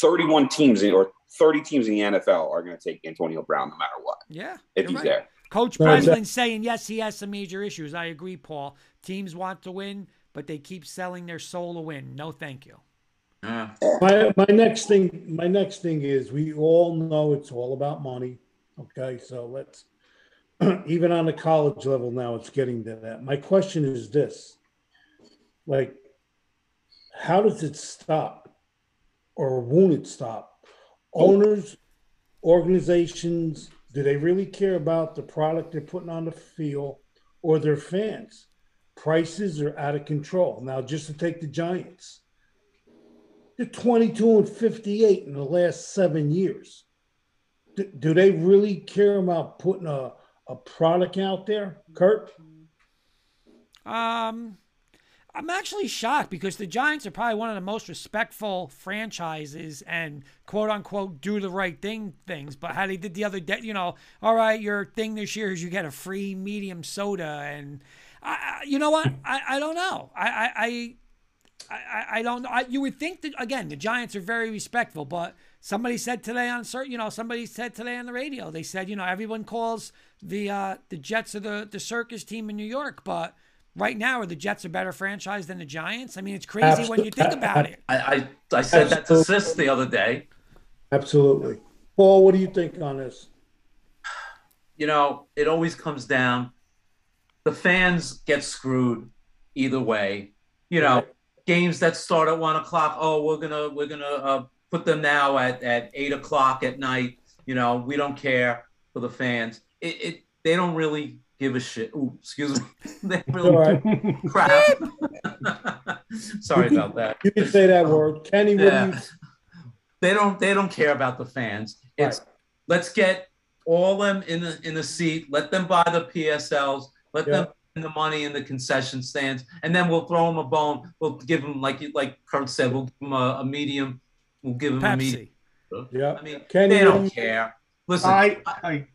Thirty-one teams in, or thirty teams in the NFL are going to take Antonio Brown no matter what Yeah. if he's right. there. Coach No, Breslin exactly. saying yes, he has some major issues. I agree, Paul. Teams want to win, but they keep selling their soul to win. No, thank you. Yeah. My my next thing my next thing is we all know it's all about money. Okay, so let's even on the college level now it's getting to that. My question is this: like, how does it stop, or won't it stop? Owners, organizations, do they really care about the product they're putting on the field, or their fans. Prices are out of control. Now, just to take the Giants, they're 22 and 58 in the last seven years. Do, do they really care about putting a, a product out there, Kurt? Um, I'm actually shocked because the Giants are probably one of the most respectful franchises and quote unquote do the right thing things. But how they did the other day, you know, all right, your thing this year is you get a free medium soda, and I, you know what? I, I don't know. I I. I, I don't know. you would think that again, the Giants are very respectful, but somebody said today on certain, you know, somebody said today on the radio. They said, you know, everyone calls the uh, the Jets are the the circus team in New York, but right now are the Jets a better franchise than the Giants? I mean, it's crazy Absolutely. when you think about it. I I, I said Absolutely. that to Sis the other day. Absolutely, Paul. What do you think on this? You know, it always comes down. The fans get screwed either way. You know, right. games that start at one o'clock. Oh, we're gonna we're gonna uh, put them now at at eight o'clock at night. You know, we don't care for the fans. It, it they don't really give a shit. Ooh, excuse me. they really right. crap. Sorry about that. You can say that word, Kenny. Yeah. You... They don't. They don't care about the fans. It's right. let's get all them in the in the seat. Let them buy the PSLs. Let yeah. them the money in the concession stands, and then we'll throw them a bone. We'll give them like like Kurt said. We'll give them a, a medium. We'll give them Pepsi. a medium. Yeah. I mean, Kenny, they don't care. Listen, I, I,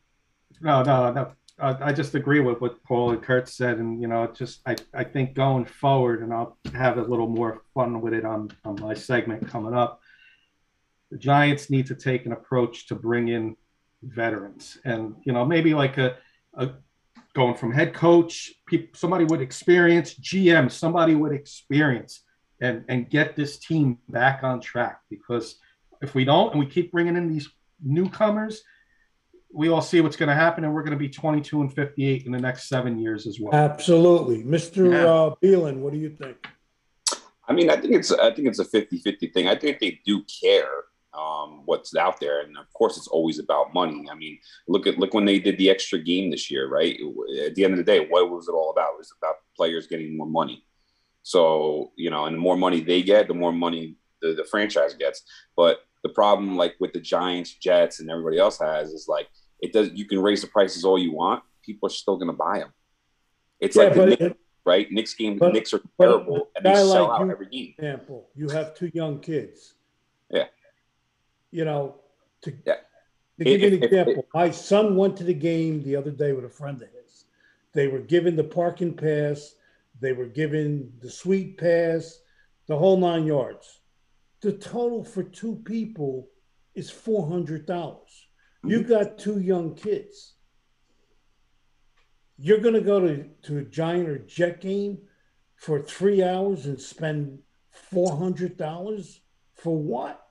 no, no, no I just agree with what Paul and Kurt said, and you know, just I, I think going forward, and I'll have a little more fun with it on on my segment coming up. The Giants need to take an approach to bring in veterans, and you know, maybe like a, a going from head coach, somebody with experience, GM, somebody with experience, and and get this team back on track. Because if we don't, and we keep bringing in these newcomers, we all see what's going to happen, and we're going to be 22 and 58 in the next seven years as well. Absolutely, Mr. Yeah. Uh, Bielen, what do you think? I mean, I think it's I think it's a 50-50 thing. I think they do care um, what's out there, and of course, it's always about money. I mean, look at look when they did the extra game this year, right? At the end of the day, what was it all about? It was about players getting more money. So you know, and the more money they get, the more money the, the franchise gets. But the problem, like with the Giants, Jets, and everybody else has, is like it does. You can raise the prices all you want. People are still going to buy them. It's yeah, like the Knicks, right? Knicks game. But, Knicks are terrible, and they sell like out you, every game. Example: You have two young kids. Yeah. You know, to, yeah. to give you an example, my son went to the game the other day with a friend of his. They were given the parking pass. They were given the suite pass, the whole nine yards. The total for two people is four hundred dollars. You mm-hmm. got two young kids. You're going to go to, to a Giant or Jet game for three hours and spend $400 for what?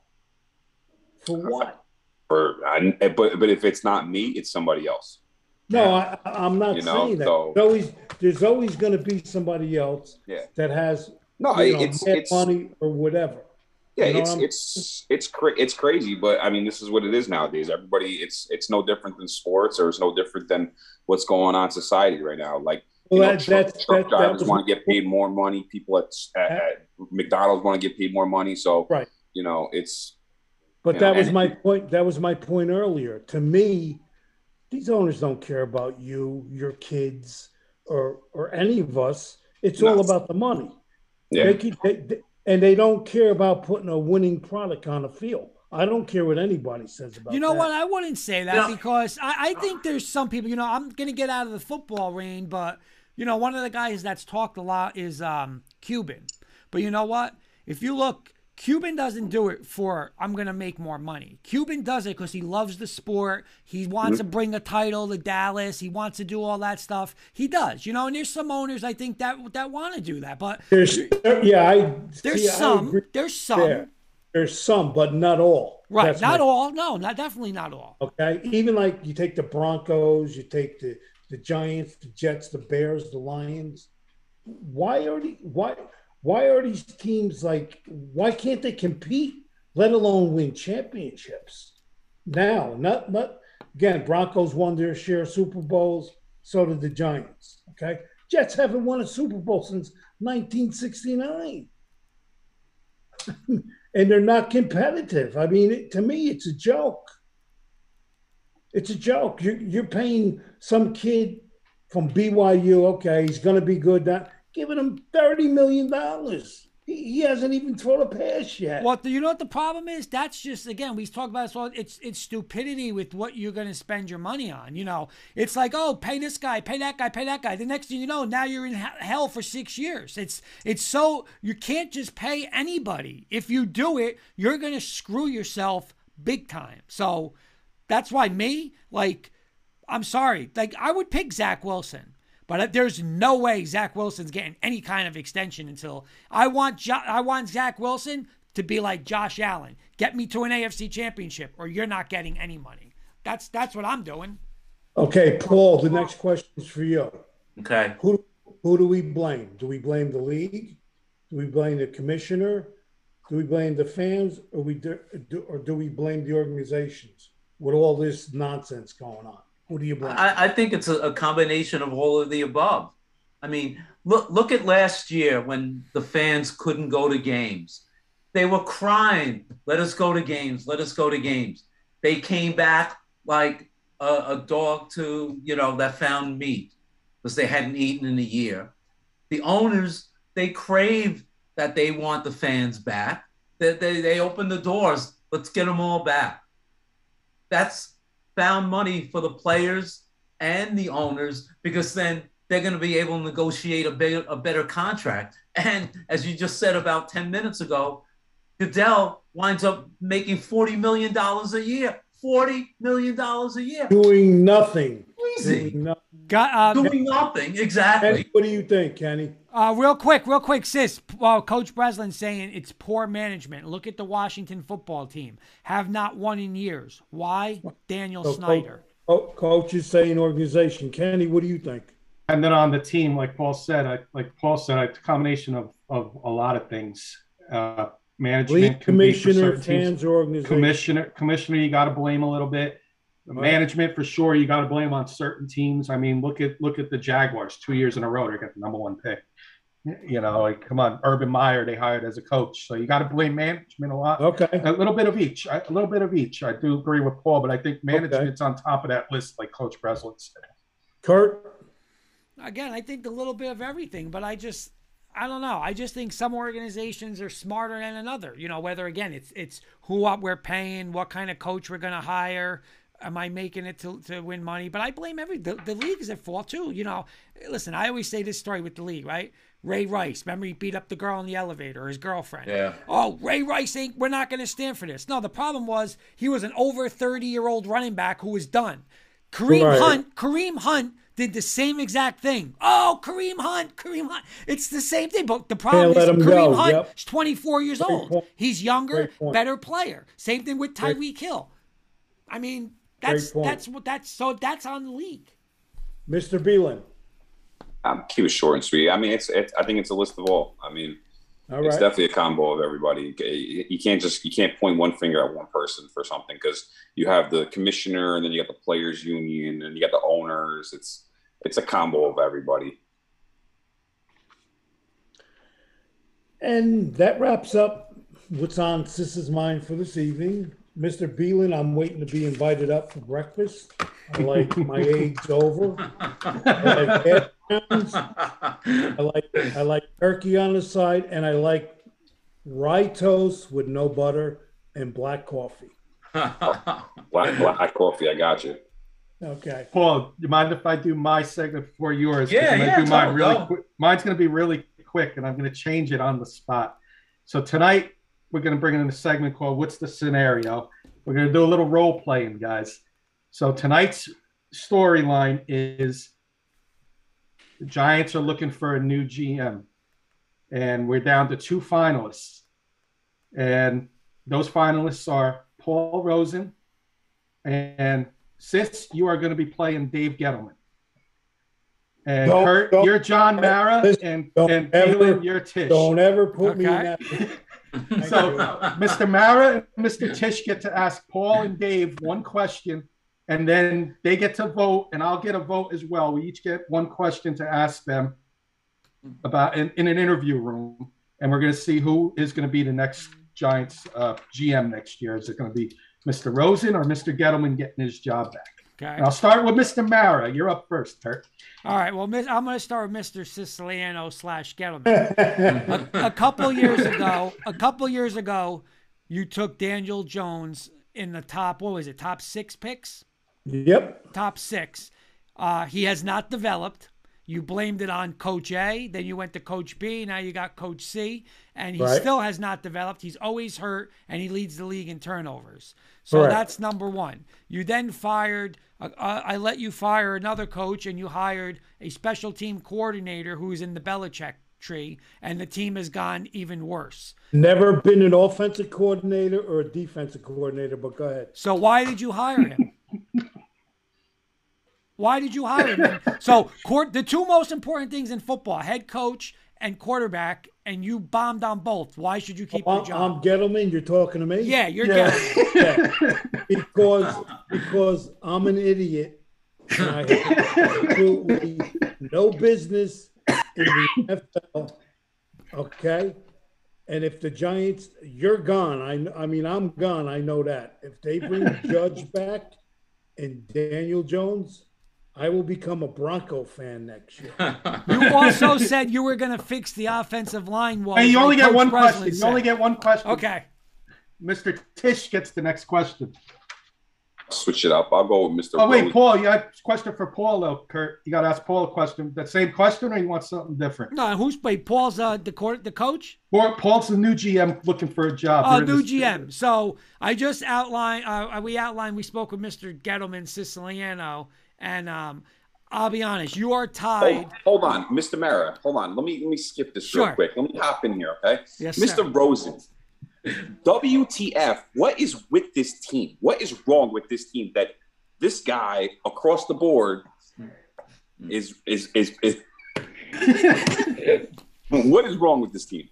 For what? For, I, but, but if it's not me, it's somebody else. No, I, am not you know, saying that. So, there's always, there's always going to be somebody else yeah. that has no, you know, it's, it's money or whatever. Yeah, you know, it's it's it's cra- it's crazy, but I mean, this is what it is nowadays. Everybody, it's it's no different than sports, or it's no different than what's going on in society right now. Like, well, know, that, truck, that's, truck that, drivers want to get paid more money. People at, at, at McDonald's want to get paid more money. So, right, you know, it's. But that know, was my point. That was my point earlier. To me, these owners don't care about you, your kids, or or any of us. It's all about the money. Yeah. They, they, and they don't care about putting a winning product on the field. I don't care what anybody says about. You know that. what? I wouldn't say that because I, I, think there's some people. You know, I'm gonna get out of the football ring, but you know, one of the guys that's talked a lot is um, Cuban. But you know what? If you look Cuban doesn't do it for I'm going to make more money. Cuban does it because he loves the sport. He wants mm-hmm. to bring a title to Dallas. He wants to do all that stuff. He does, you know. And there's some owners I think that that want to do that, but there's yeah, I there's some. I there's some. There. There's some, but not all. Right, That's not my, all. No, not definitely not all. Okay, even like you take the Broncos, you take the the Giants, the Jets, the Bears, the Lions. Why are the why? Why are these teams like, why can't they compete, let alone win championships? Now, not, not again, Broncos won their share of Super Bowls, so did the Giants. Okay, Jets haven't won a Super Bowl since 1969, and they're not competitive. I mean, it, to me, it's a joke. It's a joke. You're, you're paying some kid from BYU. Okay, he's going to be good. That giving him thirty million dollars. He, he hasn't even thrown a pass yet. Well, you know what the problem is? That's just again we talk about this all. It's it's stupidity with what you're going to spend your money on. You know, it's like oh, pay this guy, pay that guy, pay that guy. The next thing you know, now you're in hell for six years. It's it's so you can't just pay anybody. If you do it, you're going to screw yourself big time. So that's why me like. I'm sorry. Like I would pick Zach Wilson. But there's no way Zach Wilson's getting any kind of extension until I want jo- I want Zach Wilson to be like Josh Allen. Get me to an AFC championship or you're not getting any money. That's that's what I'm doing. Okay, Paul, the next question is for you. Okay. Who who do we blame? Do we blame the league? Do we blame the commissioner? Do we blame the fans or we do, or do we blame the organizations with all this nonsense going on? Who do you blame? I, I think it's a, a, combination of all of the above. I mean, look look at last year when the fans couldn't go to games. They were crying, "Let us go to games. Let us go to games." They came back like a, a dog to you know that found meat because they hadn't eaten in a year. The owners they crave that they want the fans back. They, they, they open the doors. Let's get them all back. That's found money for the players and the owners because then they're going to be able to negotiate a, big, a better contract. And as you just said about 10 minutes ago, Goodell winds up making $40 million a year. $40 million a year. Doing nothing. Easy. Doing, no- Got, uh, Doing nothing. Exactly. Kenny, what do you think, Kenny? Uh, real quick, real quick, sis. Well, Coach Breslin saying it's poor management. Look at the Washington football team. Have not won in years. Why? Daniel So, Snyder. Co- coach is saying organization. Kenny, what do you think? And then on the team, like Paul said, I, like Paul said, it's a combination of, of a lot of things. Uh, management, League can be for commissioner, certain teams. fans, or organization. commissioner, commissioner, you got to blame a little bit. Management for sure, you got to blame on certain teams. I mean, look at look at the Jaguars. Two years in a row, they got the number one pick. You know, like come on, Urban Meyer they hired as a coach, so you got to blame management a lot. Okay. A little bit of each, a little bit of each. I do agree with Paul, but I think management's on top of that list, like Coach Breslin said. Kurt, Again, I think a little bit of everything, but I just I don't know. I just think some organizations are smarter than another. You know, whether again it's it's who up we're paying, what kind of coach we're going to hire. Am I making it to, to win money? But I blame every the, the league is at fault too. You know, listen, I always say this story with the league, right? Ray Rice, remember he beat up the girl in the elevator, his girlfriend. Yeah. Oh, Ray Rice ain't. We're not going to stand for this. No, the problem was he was an over thirty year old running back who was done. Kareem Right. Hunt, Kareem Hunt did the same exact thing. Oh, Kareem Hunt, Kareem Hunt. It's the same thing. But the problem Can't is Kareem go, Hunt yep. is 24 years Great old. point. He's younger, better player. Same thing with Great- Tyreek Hill. I mean, that's that's what that's so that's on the league. Mr. Bielen. Um, keep it short and sweet. I mean, it's, it's I think it's a list of all. I mean, All it's right. definitely a combo of everybody. You can't just you can't point one finger at one person for something because you have the commissioner and then you got the players union and you got the owners. It's it's a combo of everybody. And that wraps up what's on Sis's mind for this evening. Mr. Bielen, I'm waiting to be invited up for breakfast. I like my eggs over. I like. I like I like turkey on the side, and I like rye toast with no butter and black coffee. Black black coffee, I got you. Okay. Paul, you mind if I do my segment before yours? Yeah, I'm gonna yeah, do mine really go. quick. Mine's going to be really quick, and I'm going to change it on the spot. So tonight we're going to bring in a segment called "What's the Scenario." We're going to do a little role playing, guys. So tonight's storyline is the Giants are looking for a new GM, and we're down to two finalists, and those finalists are Paul Rosen and Sis, you are going to be playing Dave Gettleman. And Don't- Kurt, don't- you're John Mara, listen, and, don't and ever- Caitlin, you're Tisch. Don't ever put me in that. Thank So. Mr. Mara and Mr. Tisch get to ask Paul and Dave one question, and then they get to vote, and I'll get a vote as well. We each get one question to ask them about in, in an interview room, and we're going to see who is going to be the next Giants uh, GM next year. Is it going to be Mr. Rosen or Mr. Gettleman getting his job back? Okay. And I'll start with Mr. Mara. You're up first, Kurt. All right. Well, I'm going to start with Mr. Siciliano slash Gettleman. a, a couple years ago, a couple years ago, you took Daniel Jones in the top. What was it? Top six picks. Yep. Top six. Uh, he has not developed. You blamed it on Coach A. Then you went to Coach B. Now you got Coach C, and he Right. still has not developed. He's always hurt, and he leads the league in turnovers. So Correct. that's number one. You then fired. Uh, uh, I let you fire another coach, and you hired a special team coordinator who's in the Belichick tree, and the team has gone even worse. Never been an offensive coordinator or a defensive coordinator, but go ahead. So why did you hire him? Why did you hire him? So court, the two most important things in football: head coach and quarterback, and you bombed on both. Why should you keep your I'm, job? I'm Gettleman. You're talking to me. yeah, you're Yeah. getting. Yeah. because because I'm an idiot. I have absolutely no business in the NFL. Okay. And if the Giants, you're gone. I, I mean, I'm gone. I know that. If they bring Judge back and Daniel Jones, I will become a Bronco fan next year. You also said you were going to fix the offensive line. Woes Hey, you like only get Coach one Breslin question. You only get one question. Okay. Mr. Tisch gets the next question. Switch it up. I'll go with Mr. Oh wait, Rose. Paul, you got a question for Paul though, Kurt. You got to ask Paul a question. That same question, or you want something different? No, who's wait? Paul's uh, the court, the coach. Paul, Paul's the new GM looking for a job. Oh, We're new this- GM. So I just outlined. Uh, we outlined. We spoke with Mr. Gettleman Siciliano, and um, I'll be honest. You are tied. Hold, hold on, Mr. Mara. Hold on. Let me let me skip this Sure. real quick. Let me hop in here, okay? Yes, Mr. sir. Rosen. WTF? What is with this team? What is wrong with this team that this guy across the board is is is, is what is wrong with this team?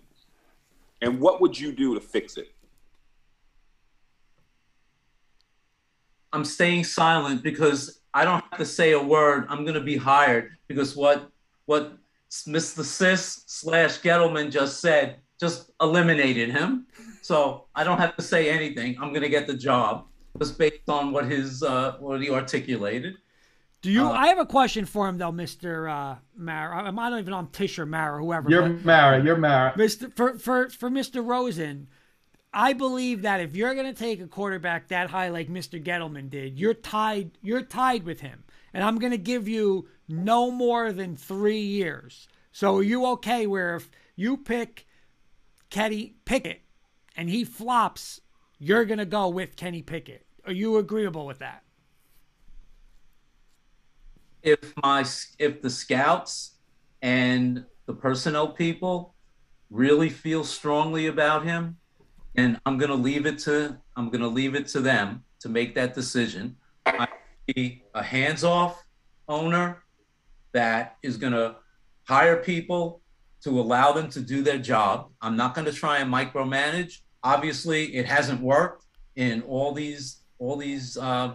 And what would you do to fix it? I'm staying silent because I don't have to say a word. I'm going to be hired because what what Mr. Sis slash Gettleman just said just eliminated him. So I don't have to say anything. I'm going to get the job just based on what his uh, what he articulated. Do you? Uh, I have a question for him though, Mister uh, Mara. I, I don't even know I'm Tisch or Mara, whoever. You're but Mara. You're Mara. Mr. For for for Mr. Rosen, I believe that if you're going to take a quarterback that high like Mr. Gettleman did, you're tied. You're tied with him, and I'm going to give you no more than three years. So are you okay? Where if you pick Kenny Pickett and he flops, you're going to go with Kenny Pickett. Are you agreeable with that? if my if the scouts and the personnel people really feel strongly about him and i'm going to leave it to i'm going to leave it to them to make that decision. I be a hands-off owner that is going to hire people to allow them to do their job. I'm not going to try and micromanage. Obviously it hasn't worked in all these all these uh,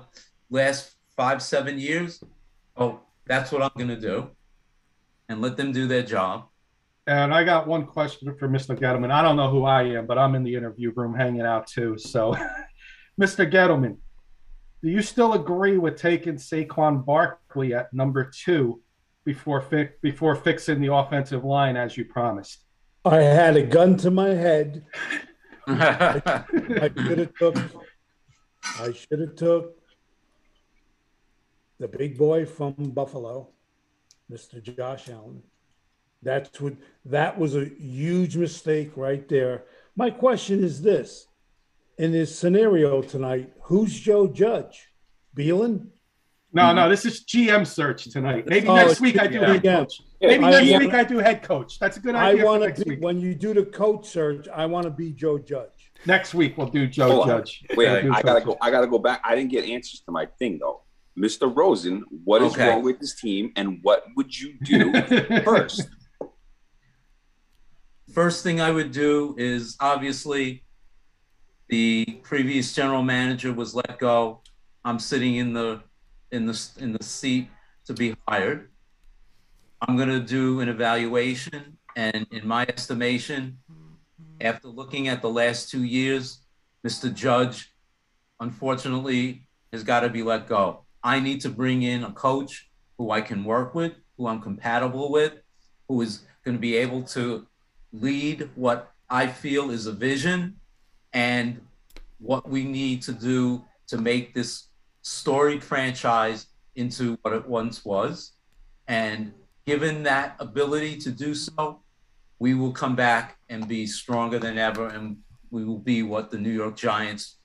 last five seven years. Oh, that's what I'm going to do and let them do their job. And I got one question for Mr. Gettleman. I don't know who I am, but I'm in the interview room hanging out too. So, Mr. Gettleman, do you still agree with taking Saquon Barkley at number two before fi- before fixing the offensive line as you promised? I had a gun to my head. I should have took. I should have took the big boy from Buffalo, Mr. Josh Allen. That's what. That was a huge mistake right there. My question is this: In this scenario tonight, who's Joe Judge? Bielen? No, no, this is GM search tonight. Maybe Oh, next week I do head coach. Maybe I next wanna- week I do head coach. That's a good idea for want to be week. when you do the coach search. I want to be Joe Judge. Next week we'll do Joe Hold on. Judge. Wait, We'll I gotta go. I gotta go back. I didn't get answers to my thing though. Mr. Rosen, what is Okay. wrong with this team, and what would you do first? First thing I would do is obviously the previous general manager was let go. I'm sitting in the in the in the seat to be hired. I'm going to do an evaluation, and in my estimation, after looking at the last two years, Mr. Judge, unfortunately, has got to be let go. I need to bring in a coach who I can work with, who I'm compatible with, who is going to be able to lead what I feel is a vision and what we need to do to make this storied franchise into what it once was. And given that ability to do so, we will come back and be stronger than ever, and we will be what the New York Giants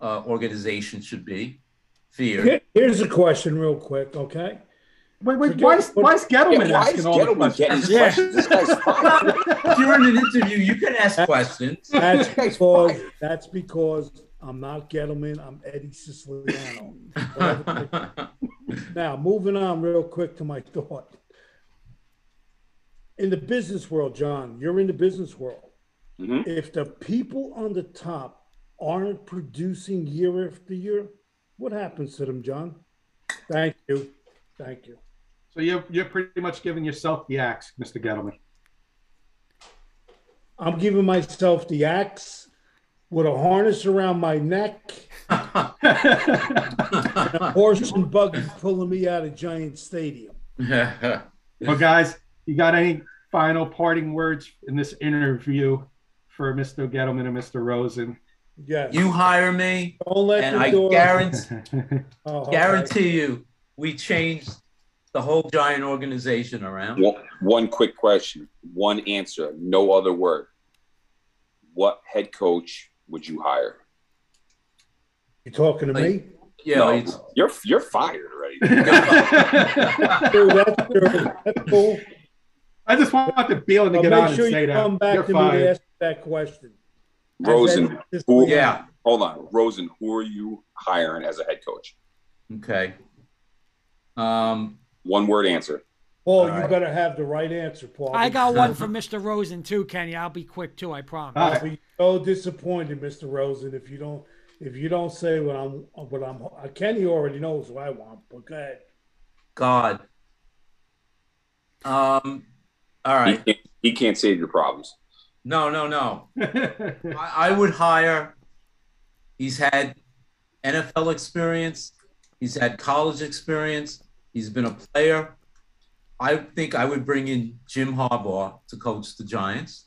uh, organization should be. Fear. Here- Here's a question, real quick, okay? Wait, wait, why is, why is Gettleman Yeah, why asking is all the questions? getting Yeah. questions? This guy's fine. if you're in an interview, you can ask questions. That's because fired. that's because I'm not Gettleman. I'm Eddie Siciliano. Now, moving on real quick to my thought. In the business world, John, you're in the business world. Mhm. If the people on the top aren't producing year after year, what happens to them, John? Thank you. Thank you. So you're, you're pretty much giving yourself the axe, Mr. Gettleman. I'm giving myself the axe with a harness around my neck, a horse and buggy pulling me out of Giant Stadium. Well, guys, you got any final parting words in this interview for Mr. Gettleman and Mr. Rosen? Yes. you hire me, don't let and I guarantee Oh, okay. guarantee you, we changed the whole giant organization around. One, one quick question, one answer, no other word. What head coach would you hire? You talking to me? Yeah, No, it's- you're you're fired already. Dude, that's, true. That's cool. I just want the Bielen to But get on make and sure say you that. come back You're to me to ask that question. Rosen, who- yeah. hold on, Rosen, who are you hiring as a head coach? Okay. Um, One word answer. Paul, All you right. better have the right answer, Paul. I got one from Mr. Rosen too, Kenny. I'll be quick too. I promise. I'll right. be so disappointed, Mr. Rosen, if you don't if you don't say what I'm what I'm uh, Kenny already knows what I want, but go ahead. God. Um, All right. He can't, he can't save your problems. No, no, no. I, I would hire. He's had NFL experience. He's had college experience. He's been a player. I think I would bring in Jim Harbaugh to coach the Giants.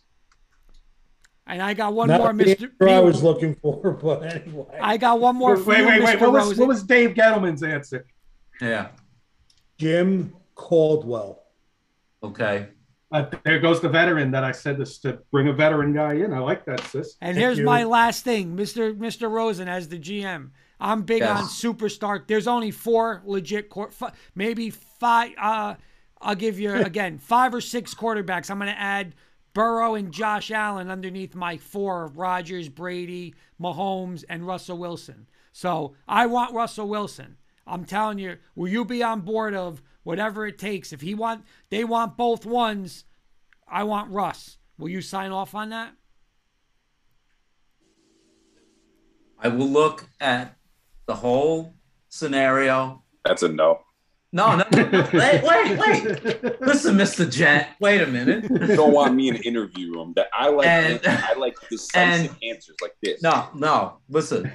And I got one Not more, Mr. I was looking for, but anyway. I got one more wait, for wait, you, wait, wait. What was, what was Dave Gettleman's answer? Yeah. Jim Caldwell. Okay. Uh, there goes the veteran that I said this to bring a veteran guy in. I like that, sis. And Thank here's you. my last thing, Mr. Mr. Rosen as the GM. I'm big Yes. on superstar. There's only four legit, fi- maybe five. Uh, I'll give you again five or six quarterbacks. I'm going to add Burrow and Josh Allen underneath my four: of Rodgers, Brady, Mahomes, and Russell Wilson. So I want Russell Wilson. I'm telling you, will you be on board of whatever it takes? If he want, they want both ones. I want Russ. Will you sign off on that? I will look at the whole scenario. That's a no. No, no, no, no. wait, wait, wait. Listen, Mr. Gent, wait a minute. You don't want me in an interview room. That I like. And- I like decisive and- answers like this. No, no, listen.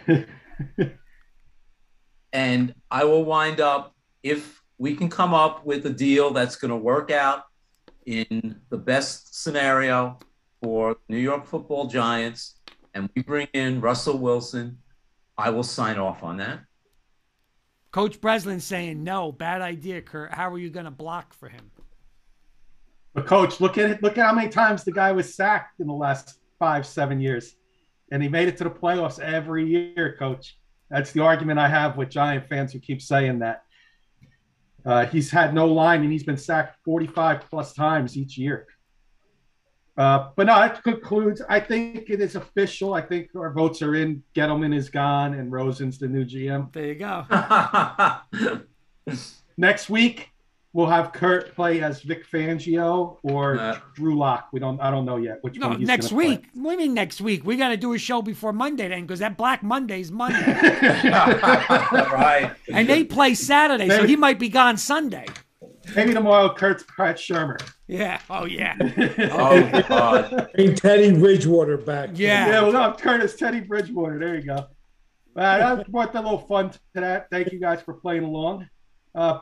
and I will wind up if we can come up with a deal that's going to work out in the best scenario for New York Football Giants, and we bring in Russell Wilson. I will sign off on that. Coach Breslin saying no, bad idea, Kurt. How are you going to block for him? But coach, look at it. Look at how many times the guy was sacked in the last five, seven years, and he made it to the playoffs every year. Coach, that's the argument I have with Giant fans who keep saying that. Uh, he's had no line, and he's been sacked 45 plus times each year. Uh, but no, that concludes. I think it is official. I think our votes are in. Gettleman is gone, and Rosen's the new GM. There you go. Next week, we'll have Kurt play as Vic Fangio or Uh, Drew Lock. We don't. I don't know yet which No, one. He's next gonna play. week. What do you mean next week? We got to do a show before Monday then, because that Black Monday's Monday, right. and they play Saturday, so he might be gone Sunday. Maybe tomorrow, Kurt's Pat Shurmur. Yeah. Oh yeah. Oh God. Bring Teddy Bridgewater back. Yeah. Yeah, well, no, Curtis Teddy Bridgewater. There you go. Uh, that brought a little fun to that. Thank you guys for playing along. Uh,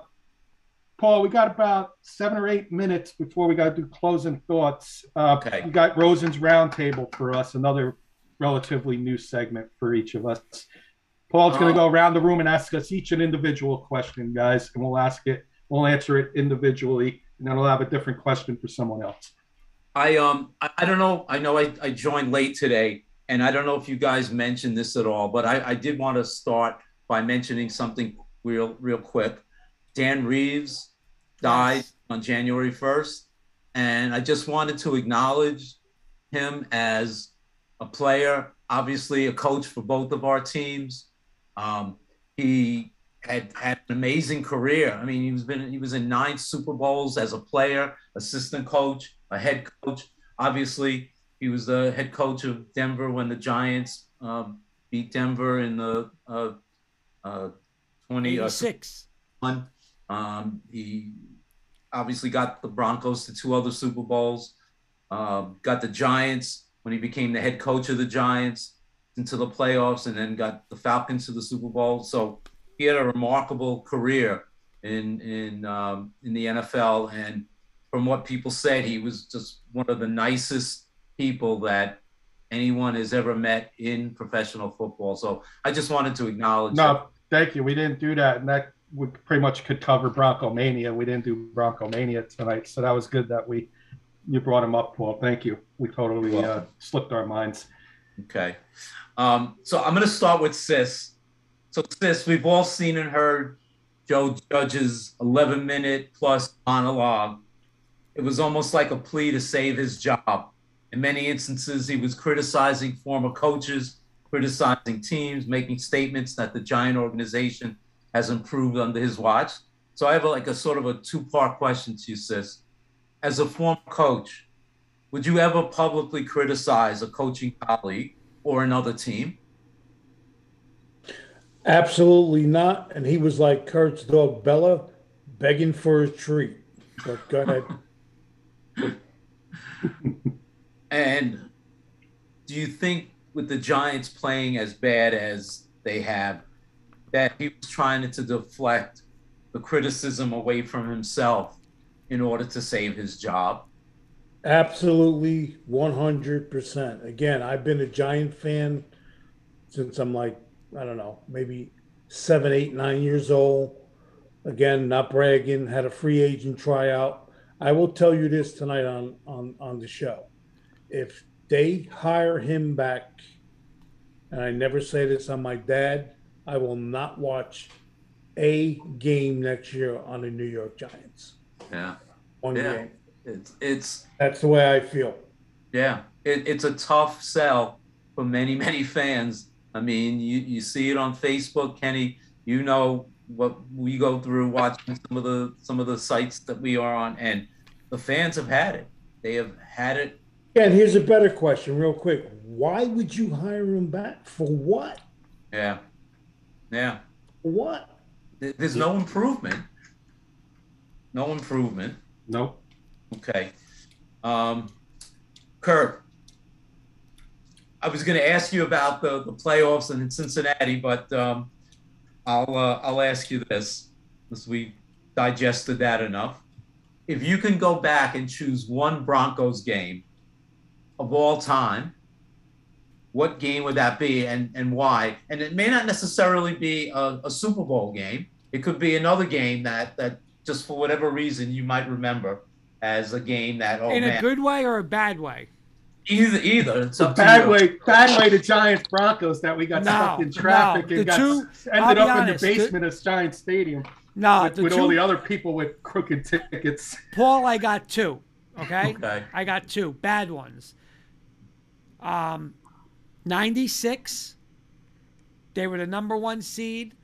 Paul, we got about seven or eight minutes before we got to do closing thoughts. Uh, Okay. You got Rosen's Roundtable for us, another relatively new segment for each of us. Paul's going Oh. to go around the room and ask us each an individual question, guys, and we'll ask it. We'll answer it individually, and then we'll have a different question for someone else. I um I, I don't know. I know I, I joined late today, and I don't know if you guys mentioned this at all, but I, I did want to start by mentioning something real real quick. Dan Reeves died on January 1st, and I just wanted to acknowledge him as a player, obviously a coach for both of our teams. Um, he had had an amazing career. I mean, he was been he was in nine Super Bowls as a player, assistant coach, a head coach. Obviously, he was the head coach of Denver when the Giants um, beat Denver in the uh, uh, 20 uh, one. Um, he obviously got the Broncos to two other Super Bowls. Um, got the Giants when he became the head coach of the Giants into the playoffs, and then got the Falcons to the Super Bowl. So he had a remarkable career in in um, in the NFL, and from what people said, he was just one of the nicest people that anyone has ever met in professional football. So I just wanted to acknowledge. that. No, thank you. We didn't do that, and that we pretty much could cover Bronco Mania. We didn't do Bronco Mania tonight, so that was good that we you brought him up, Paul. Thank you. We totally uh, slipped our minds. Okay. Um, so I'm going to start with Sis. So, Sis, we've all seen and heard Joe Judge's 11 minute plus monologue. It was almost like a plea to save his job. In many instances, he was criticizing former coaches, criticizing teams, making statements that the Giant organization has improved under his watch. So, I have a, like a sort of a two part question to you, Sis. As a former coach, would you ever publicly criticize a coaching colleague or another team? Absolutely not. And he was like Kurt's dog Bella, begging for a treat. But go ahead. And do you think with the Giants playing as bad as they have, that he was trying to deflect the criticism away from himself in order to save his job? Absolutely 100%. Again, I've been a Giant fan since I'm like, I don't know, maybe seven, eight, nine years old. Again, not bragging, had a free agent tryout. I will tell you this tonight on, on, on the show. If they hire him back, and I never say this on my dad, I will not watch a game next year on the New York Giants. Yeah. One Yeah. game. It's, it's That's the way I feel. Yeah, it, it's a tough sell for many, many fans. I mean, you, you see it on Facebook, Kenny. You know what we go through watching some of the some of the sites that we are on, and the fans have had it. They have had it. Yeah, and here's a better question, real quick. Why would you hire him back? For what? Yeah, yeah. What? There's no improvement. No improvement. Nope. Okay. Um, Kurt, I was going to ask you about the, the playoffs and in Cincinnati, but um, I'll uh, I'll ask you this, as we digested that enough. If you can go back and choose one Broncos game of all time, what game would that be, and and why? And it may not necessarily be a, a Super Bowl game. It could be another game that that just for whatever reason you might remember as a game that oh In man a good way or a bad way? Either either it's The up to bad you. way, bad way to Giants Broncos that we got No, stuck in traffic no, and got two- I'll ended up honest, in the- the basement of Giants Stadium No, with, the with two, all the other people with crooked tickets. Paul, I got two. Okay? Okay. I got two bad ones. Um, 96. They were the number one seed.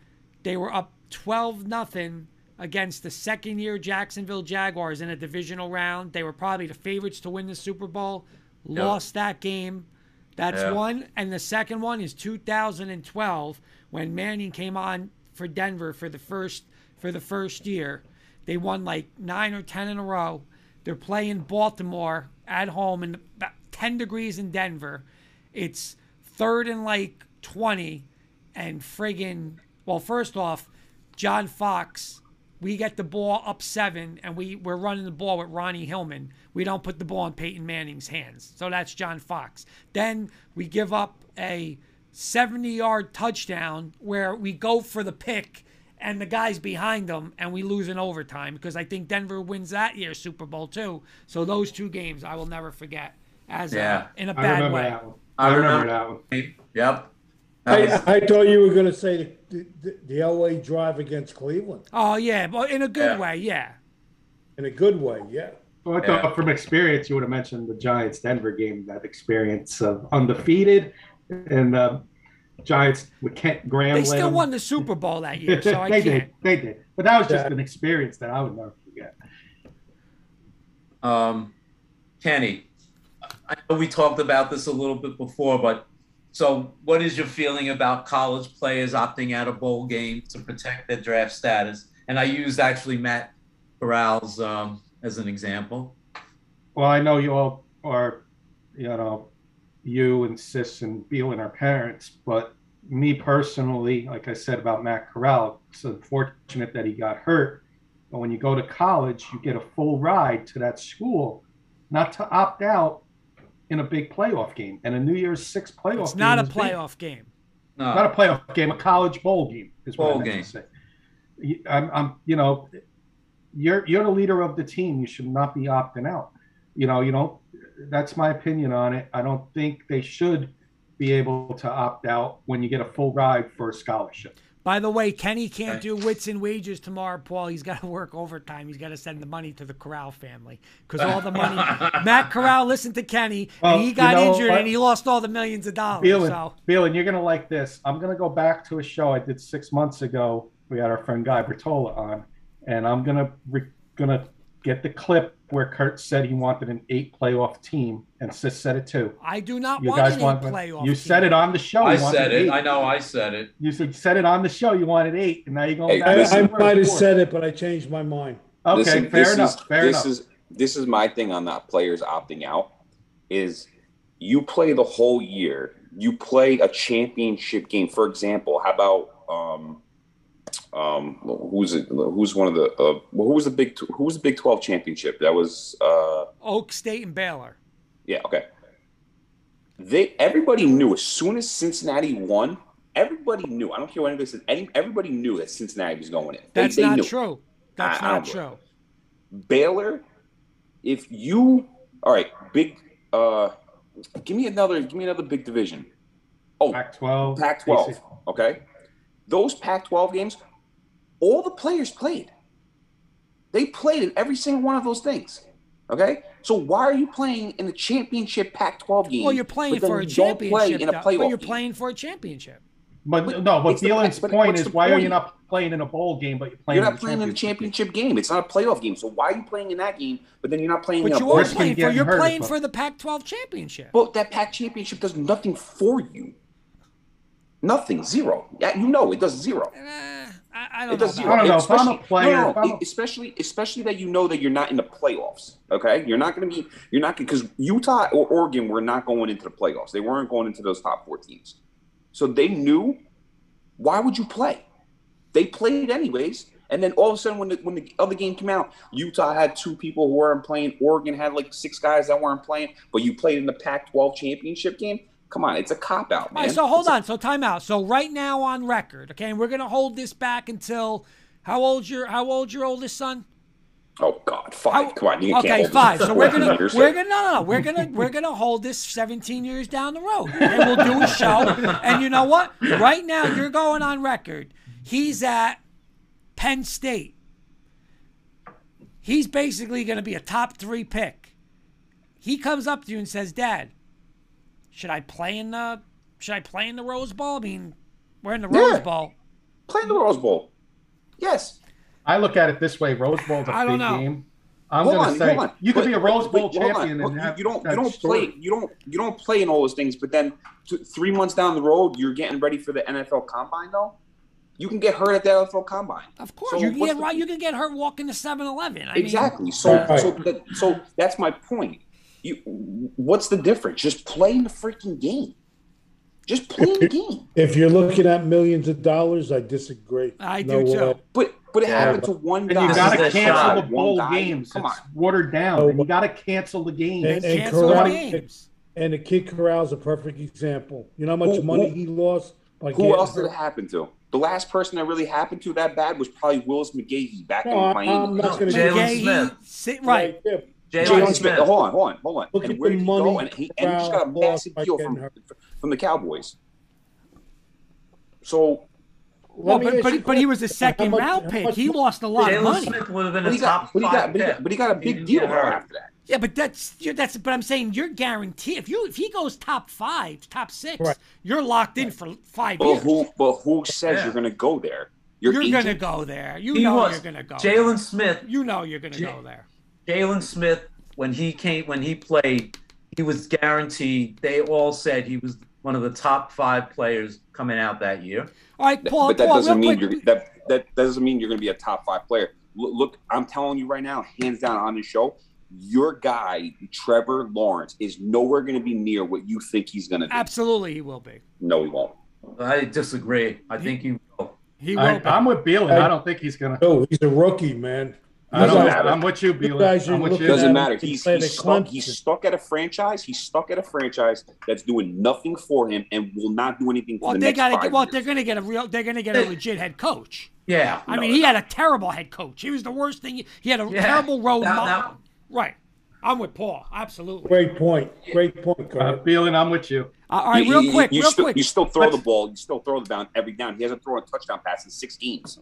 They were up 12 nothing against the second year Jacksonville Jaguars in a divisional round. They were probably the favorites to win the Super Bowl. Lost that game. That's Yeah. one. And the second one is 2012 when Manning came on for Denver for the first for the first year. They won like 9 or 10 in a row. They're playing Baltimore at home in about 10 degrees in Denver. It's third and like 20 and friggin' well first off john fox we get the ball up seven and we, we're running the ball with ronnie hillman we don't put the ball in peyton manning's hands so that's john fox then we give up a 70 yard touchdown where we go for the pick and the guys behind them and we lose in overtime because i think denver wins that year's super bowl too so those two games i will never forget as uh, Yeah. a, in a I bad remember way that one. I I remember remember- that one. Yep. That was- I, I thought you were going to say the, the, the Elway drive against Cleveland Oh yeah, but in a good Yeah. way, yeah. in a good way. Yeah. Well, I thought Yeah. from experience, you would have mentioned the Giants Denver game, that experience of undefeated and uh, Giants with Kent Graham. They still won the Super Bowl that year, so I they can't. did. They did. But that was just Yeah. an experience that I would never forget. Um, Kenny, I know we talked about this a little bit before, but so what is your feeling about college players opting out of bowl game to protect their draft status? And I used actually Matt Corral's um, as an example. Well, I know you all are, you know, you and Sis and Beal and our parents, but me personally, like I said about Matt Corral, it's unfortunate that he got hurt. But when you go to college, you get a full ride to that school, not to opt out in a big playoff game. And a New Year's Six playoff game. It's not a game is big. playoff game. No, Not a playoff game, a college bowl game is what I Bowl meant to game. say. You- I'm, I'm, you know, you're you're the leader of the team. You should not be opting out. You know, you don't. That's my opinion on it. I don't think they should be able to opt out when you get a full ride for a scholarship. By the way, Kenny can't do wits and wages tomorrow, Paul. He's got to work overtime. He's got to send the money to the Corral family because all the money. Matt Corral listened to Kenny, Well, and he you got know injured, and he lost all the millions of dollars. Feeling, So feeling, you're gonna like this. I'm gonna go back to a show I did six months ago. We had our friend Guy Bertola on, and I'm gonna re, gonna get the clip where Kurt said he wanted an eight playoff team, and Sis said it too. I do not You want guys an want playoff. You said it on the show. I said it. eight. I know I said it. You said said it on the show. You wanted eight, and now you're going Hey, back. I, listen, I to might have said it, but I changed my mind. Okay, Listen, fair enough. Is, fair this enough. is this is my thing on that players opting out is you play the whole year. You play a championship game. For example, how about um um who's it who's one of the uh well, who was the big who was the Big 12 championship? That was uh Oak State and Baylor. yeah, okay. They everybody knew as soon as Cincinnati won, everybody knew. I don't care what anybody said. Any, everybody knew that Cincinnati was going in. That's they not knew. true. That's I- I not don't true. Baylor, if you all right, big uh give me another give me another big division. Oh, Pac-12, Pac-12. Okay. Those Pac-12 games, all the players played. They played in every single one of those things. Okay? So why are you playing in the championship Pac-12 game? Well, you're playing for a you don't play championship, in a but you're playing for a championship. But, But no, but it's the- but point is the why are you not playing in a bowl game, but you're playing? You're in not the playing in a championship? championship game. It's not a playoff game. So why are you playing in that game, but then you're not playing But in a you bowl are playing for you're playing for the Pac-12 championship. But that Pac championship does nothing for you. Nothing. Zero. Yeah, you know it does zero. Eh, I, I don't It know. about. I don't know. If I'm a Especially- player, no, if no, I'm no, a- especially especially that you know that you're not in the playoffs. Okay, you're not going to be. You're not because Utah or Oregon were not going into the playoffs. They weren't going into those top four teams. So they knew. Why would you play? They played anyways. And then all of a sudden, when the when the other game came out, Utah had two people who weren't playing. Oregon had like six guys that weren't playing. But you played in the Pac-12 championship game. Come on, it's a cop out, man. right, so hold It's a- on. So time out. So right now on record, okay, and we're gonna hold this back until how old's your how old's your oldest son? Oh God, five. How- Come on, you okay, can't hold five. So we're gonna we're gonna no, no, no. We're gonna we're gonna hold this 17 years down the road, and we'll do a show. And you know what? Right now, you're going on record. He's at Penn State. He's basically going to be a top three pick. He comes up to you and says, "Dad, should I play in the should I play in the Rose Bowl? I mean, we're in the Rose Yeah. Bowl. Play in the Rose Bowl. Yes. I look at it this way: Rose Bowl's a I don't big know. game. I'm hold going on, to say hold on. you could But- be a Rose Bowl but hold on. champion Hold- and you, have you don't you don't story. play you don't you don't play in all those things. But then t- three months down the road, you're getting ready for the NFL Combine. Though you can get hurt at the NFL Combine. Of course, So you can get the- right. You can get hurt walking to 7-Eleven. I mean, Exactly. So Right. so that, so that's my point. You what's the difference? Just playing the freaking game. Just playing the game. If you're looking at millions of dollars, I disagree. I No do too. way. But but it Yeah, happened to one And guy. you This got to cancel the One bowl games. Come on. It's watered down. Oh, and you got to cancel the games. And- and Cancel the corral- games. And the Kid Corral's a perfect example. You know how much Who- money who- he lost by Who getting else did it happen to? The last person that really happened to that bad was probably Willis McGahee back No, in I'm- Miami. I'm not No, gonna Jaylon Smith. sit- right. there. Jaylon Jaylon Smith. Smith. Hold on, hold on, hold on. Look and at where the did he money go? And he, and he just got a Corral massive deal from from the Cowboys. So, Well, but, but, but he was a second How much- round pick. much He lost a lot of Jaylon money. Smith would have been but a top got, but he five got, but he pick. got, but he got a big didn't deal get right after that. Yeah, but that's you're, that's. But I'm saying you're guaranteed if you if he goes top five, top six, Right. you're locked in for five But years. who, but who says Yeah. you're going to go there? Your You're gonna go there. You He know was. you're gonna go. Jaylon Smith. You know you're gonna J- go there. Jaylon Smith, when he came, when he played, he was guaranteed. They all said he was one of the top five players coming out that year. All right, Paul. but that Paul, doesn't mean quick. you're that that doesn't mean you're going to be a top five player. Look, look, I'm telling you right now, hands down on the show, your guy Trevor Lawrence is nowhere going to be near what you think he's going to be. Absolutely, he will be. No, he won't. I disagree. I think he will. He will I, I'm with Bielen. I don't think he's going to. Oh, he's a rookie, man. I don't, matter. I'm with you, You guys Bielen. are I'm with looking you. Doesn't him matter. He's, he's stuck. He's stuck at a franchise. He's stuck at a franchise that's doing nothing for him and will not do anything for well, the they next gotta five get. Well, years. they're gonna get a real. They're gonna get a legit head coach. Yeah. I No, mean, he had a terrible head coach. He was the worst thing. He had a Yeah. terrible road. That- mo- right. I'm with Paul. Absolutely. Great point. Great point, Uh, Carl. Bielen, I'm with you. Uh, all right, You- real you- quick, you real still, quick. You still throw the ball. You still throw the down every down. He hasn't thrown a touchdown pass in six games.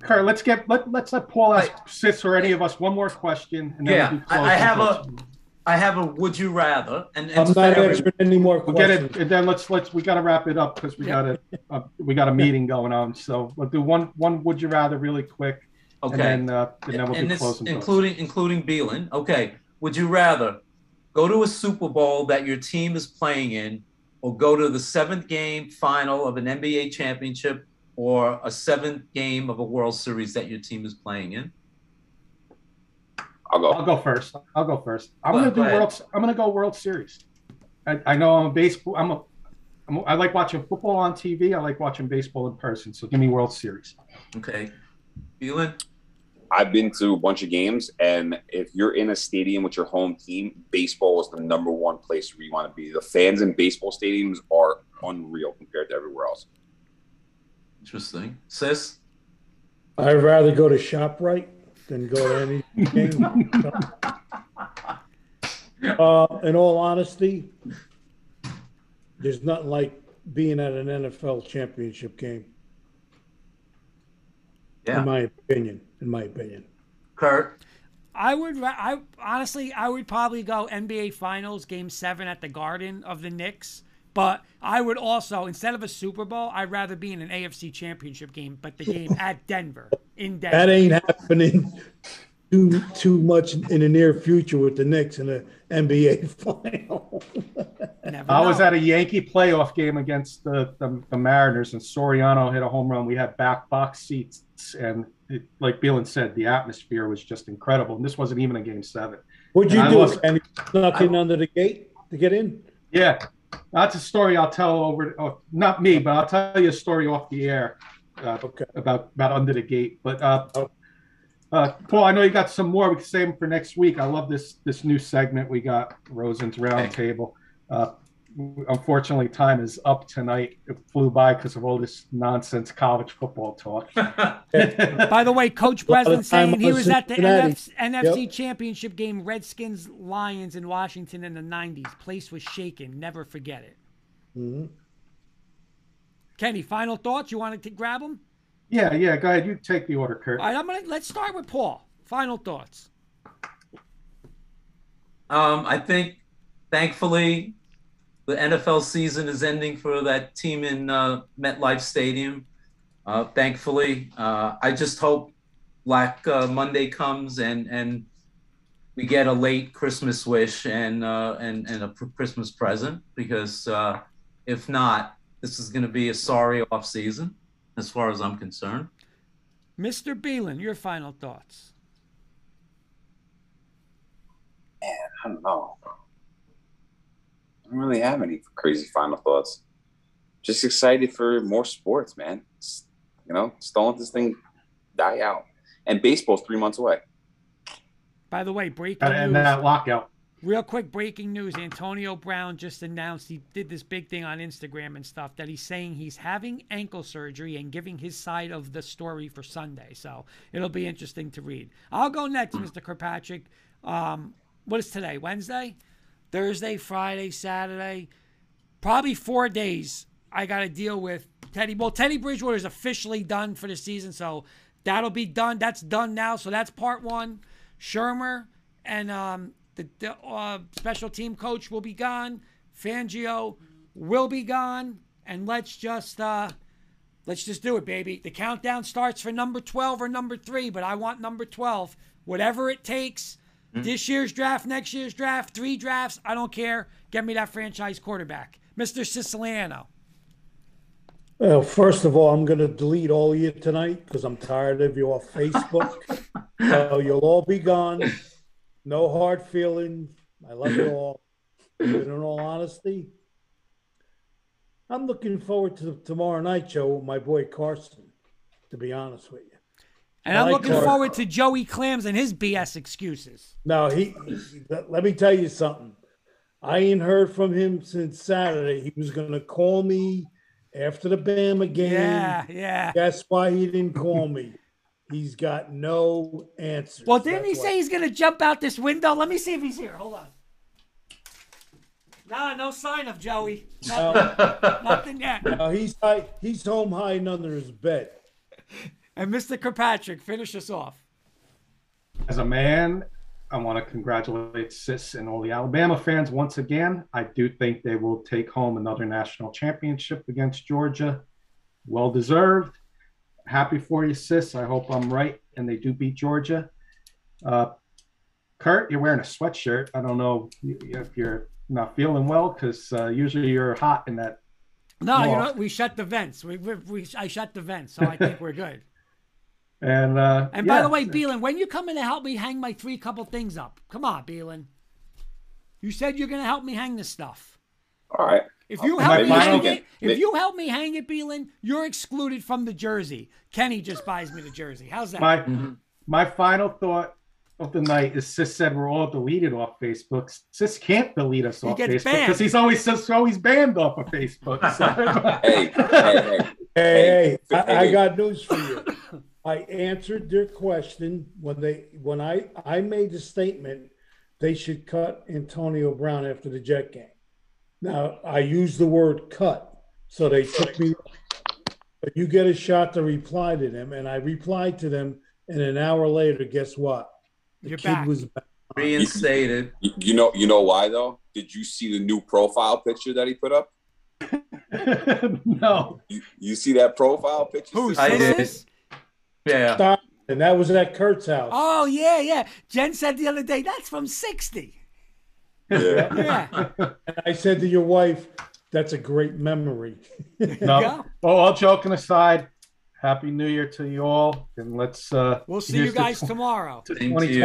Kurt, let's get let let's let Paul ask Sis or any of us one more question, and then Yeah, we'll do I, I have closing a, I have a would you rather, and, and I'm not fair. answering any more We'll get it, and then let's let's we got to wrap it up because we Yeah. got a, uh we got a meeting going on. So we'll do one one. Would you rather really quick, Okay. and then uh, and then we'll and do this closing. thoughts. including including Bielen. Okay, would you rather go to a Super Bowl that your team is playing in, or go to the seventh game final of an NBA championship, or a seventh game of a World Series that your team is playing in? I'll go. I'll go first. I'll go first. I'm Go- gonna go do ahead. World. I'm gonna go World Series. I, I know I'm a baseball. I'm a. I'm a I like watching football on TV. I like watching baseball in person. So give me World Series. Okay, Bielen. I've been to a bunch of games, and if you're in a stadium with your home team, baseball is the number one place where you want to be. The fans in baseball stadiums are unreal compared to everywhere else. Interesting. Sis. I'd rather go to ShopRite than go to any game. uh, in all honesty, there's nothing like being at an NFL championship game, Yeah. in my opinion. In my opinion. Kurt. I would. I honestly, I would probably go NBA Finals Game Seven at the Garden of the Knicks. But I would also, instead of a Super Bowl, I'd rather be in an AFC Championship game, but the game at Denver, in Denver. That ain't happening too too much in the near future with the Knicks in the NBA final. Never I was at a Yankee playoff game against the, the, the Mariners, and Soriano hit a home run. We had back box seats, and it, like Bielen said, the atmosphere was just incredible. And this wasn't even a game seven. What'd you And I do? lost- Kenny? Snuck in under the gate to get in? Yeah, that's a story I'll tell over. Oh, not me, but I'll tell you a story off the air uh, Okay. about about under the gate. But uh, uh, Paul, I know you got some more. We can save them for next week. I love this this new segment we got, Rosen's Roundtable. Uh, unfortunately, time is up tonight. It flew by because of all this nonsense college football talk. By the way, Coach A Breslin saying he on was at the NF- NFC Championship game, Redskins Lions in Washington in the '90s. Place was shaken. Never forget it. Mhm. Kenny, final thoughts? You wanted to grab them? yeah, yeah. Go ahead. You take the order, Kurt. All right, I'm gonna let's start with Paul. Final thoughts. Um, I think, thankfully, the NFL season is ending for that team in uh, MetLife Stadium. Uh, thankfully, uh, I just hope Black uh, Monday comes and and we get a late Christmas wish and uh, and and a pr- Christmas present because uh, if not, this is going to be a sorry off season as far as I'm concerned. Mr. Bielen, your final thoughts. Man, I don't know. I don't really have any crazy final thoughts. Just excited for more sports, man. It's- you know, just don't let this thing die out. And baseball's three months away. By the way, breaking And, and news. that lockout. Real quick breaking news Antonio Brown just announced he did this big thing on Instagram and stuff that he's saying he's having ankle surgery and giving his side of the story for Sunday. So it'll be interesting to read. I'll go next, Mr. Kirkpatrick. Um, what is today? Wednesday? Thursday, Friday, Saturday. Probably four days I got to deal with Teddy. Well, Teddy Bridgewater is officially done for the season, so that'll be done. That's done now. So that's part one. Shurmur and um, the, the uh, special team coach will be gone. Fangio will be gone, and let's just uh, let's just do it, baby. The countdown starts for number twelve or number three, but I want number twelve. Whatever it takes. Mm-hmm. This year's draft, next year's draft, three drafts. I don't care. Get me that franchise quarterback, Mr. Siciliano. Well, first of all, I'm going to delete all of you tonight because I'm tired of you off Facebook. so you'll all be gone. No hard feelings. I love you all. But in all honesty, I'm looking forward to tomorrow night show with my boy Carson. To be honest with you. And I'm like looking Clark. forward to Joey Clams and his BS excuses. Now he, he- let me tell you something. I ain't heard from him since Saturday. He was going to call me after the Bama game. Yeah, yeah. That's why he didn't call me. He's got no answers. Well, didn't he That's say he's gonna jump out this window? Let me see if he's here. Hold on. Nah, no sign of Joey. Nothing, nothing yet. No, he's hi- he's home hiding under his bed. And Mr. Kirkpatrick, finish us off. As a man, I want to congratulate Sis and all the Alabama fans once again. I do think they will take home another national championship against Georgia. Well deserved. Happy for you, Sis. I hope I'm right and they do beat Georgia. Uh, Kurt, you're wearing a sweatshirt. I don't know if you're not feeling well because uh, usually you're hot in that. No, you know We shut the vents. We, we, we I shut the vents, so I think we're good. And uh, And by yeah, the way, Bielen, when you come in to help me hang my three couple things up, come on, Bielen. You said you're gonna help me hang this stuff. All right. If you help my me final- hang it, if you help me hang it, Bielen, you're excluded from the jersey. Kenny just buys me the jersey. How's that? my my final thought of the night is Sis said we're all deleted off Facebook. Sis can't delete us He off Facebook banned. because he's always just always banned off of Facebook. So- Hey, hey, hey. Hey, Hey, I, I hey. got news for you. I answered their question when they when I I made the statement they should cut Antonio Brown after the Jet game. Now I used the word cut, so they took me. But you get a shot to reply to them, and I replied to them, and an hour later, guess what? The You're kid back. was back. Reinstated. You, you know, you know why though? Did you see the new profile picture that he put up? no. You, you see that profile picture? Who? I did. Sis? Yeah. Stop. And that was at Kurt's house. Oh yeah, yeah. Jen said the other day that's from '60. Yeah. Yeah. And I said to your wife, "That's a great memory." No. go. Well, all joking aside, Happy New Year to you all, and let's. uh We'll see you guys tw- tomorrow. To 2020